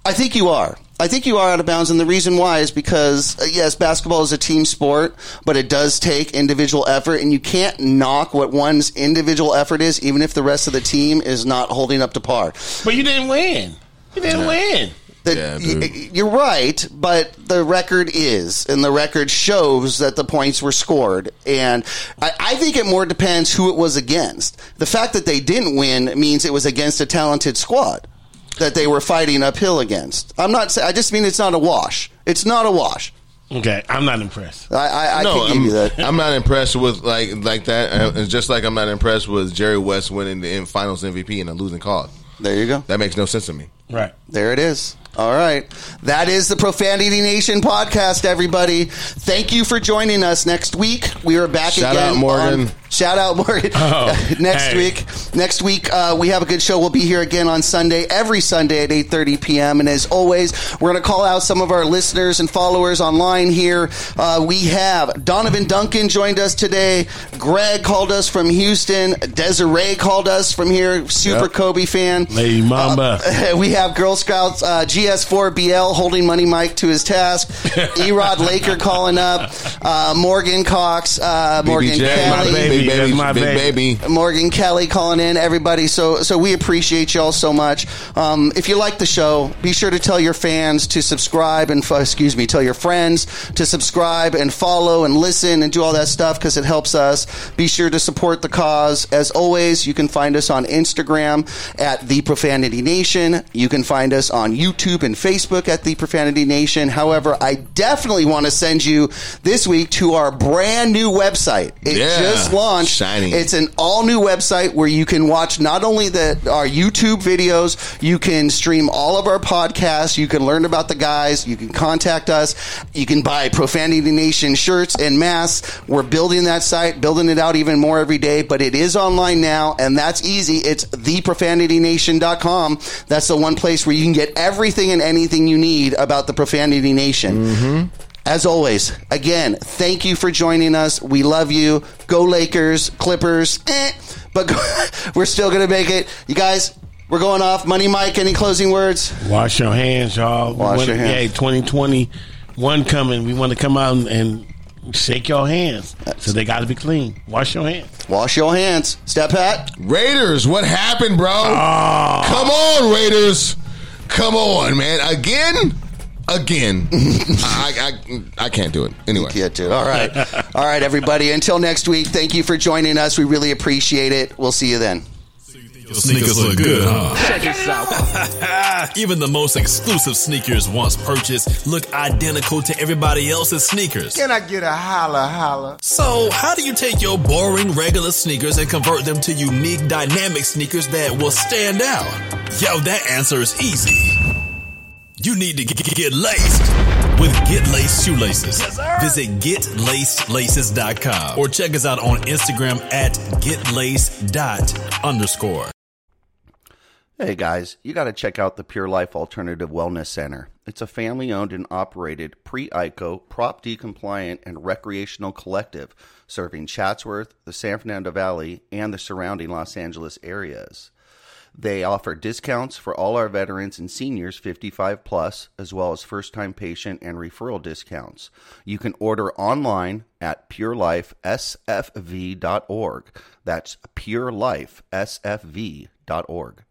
I think you are. I think you are out of bounds, and the reason why is because uh, yes, basketball is a team sport, but it does take individual effort, and you can't knock what one's individual effort is, even if the rest of the team is not holding up to par. But you didn't win. You didn't win. The- Yeah, y- you're right, but the record is, and the record shows that the points were scored. And I, I think it more depends who it was against. The fact that they didn't win means it was against a talented squad that they were fighting uphill against. I'm not. sa- I just mean it's not a wash. It's not a wash. Okay, I'm not impressed. I, I, I no, can give I'm, you that. I'm not impressed with like like that. Uh, It's just like I'm not impressed with Jerry West winning the Finals MVP in a losing cause. There you go. That makes no sense to me. Right. There it is. All right. That is the Profanity Nation podcast, everybody. Thank you for joining us next week. We are back Shout again. Shout out, Morgan. on- shout out, Morgan. Oh, next hey. week. Next week, uh, we have a good show. We'll be here again on Sunday, every Sunday at 8.30 p.m. And as always, we're going to call out some of our listeners and followers online here. Uh, we have Donovan Duncan joined us today. Greg called us from Houston. Desiree called us from here. Super Yep. Kobe fan. Lady Mamba. we have Girl Scouts uh, GS4BL holding Money Mike to his task. Erod Laker calling up. Uh, Morgan Cox. Uh, Morgan BBJ, Kelly. my baby. big baby, my big baby. baby. Morgan Kelly calling in, everybody. So, so we appreciate y'all so much. Um, if you like the show, be sure to tell your fans to subscribe and, f- excuse me, tell your friends to subscribe and follow and listen and do all that stuff because it helps us. Be sure to support the cause. As always, you can find us on Instagram at The Profanity Nation. You can find us on YouTube and Facebook at The Profanity Nation. However, I definitely want to send you this week to our brand new website. It Yeah. just launched. Shiny. It's an all new website where you can watch not only the our YouTube videos, you can stream all of our podcasts, you can learn about the guys, you can contact us, you can buy Profanity Nation shirts and masks. We're building that site, building it out even more every day, but it is online now, and that's easy. It's theprofanitynation.com. That's the one place where you can get everything and anything you need about the Profanity Nation. As always, again, thank you for joining us. We love you. Go Lakers, Clippers, eh, but go, we're still going to make it. You guys, we're going off. Money Mike, any closing words? Wash your hands, y'all. Wash When- your hands. Yeah, 2020 one coming. We want to come out and, and shake your hands. So they got to be clean. Wash your hands. Wash your hands. Step Pat. Raiders, what happened, bro? Come on, Raiders. Come on, man. Again? Again. I, I I can't do it. Anyway. Can't do it. All right. All right, everybody. Until next week, thank you for joining us. We really appreciate it. We'll see you then. Your sneakers look good, huh? Check this out. Even the most exclusive sneakers once purchased look identical to everybody else's sneakers. Can I get a holla holla? So, how do you take your boring regular sneakers and convert them to unique dynamic sneakers that will stand out? Yo, that answer is easy. You need to get, get laced with Get Laced Shoelaces. Yes, Visit getlacedlaces.com or check us out on Instagram at getlaced underscore. Hey guys, you got to check out the Pure Life Alternative Wellness Center. It's a family owned and operated pre ICO, Prop D compliant, and recreational collective serving Chatsworth, the San Fernando Valley, and the surrounding Los Angeles areas. They offer discounts for all our veterans and seniors 55 plus, as well as first time patient and referral discounts. You can order online at purelifesfv.org. That's purelifesfv.org.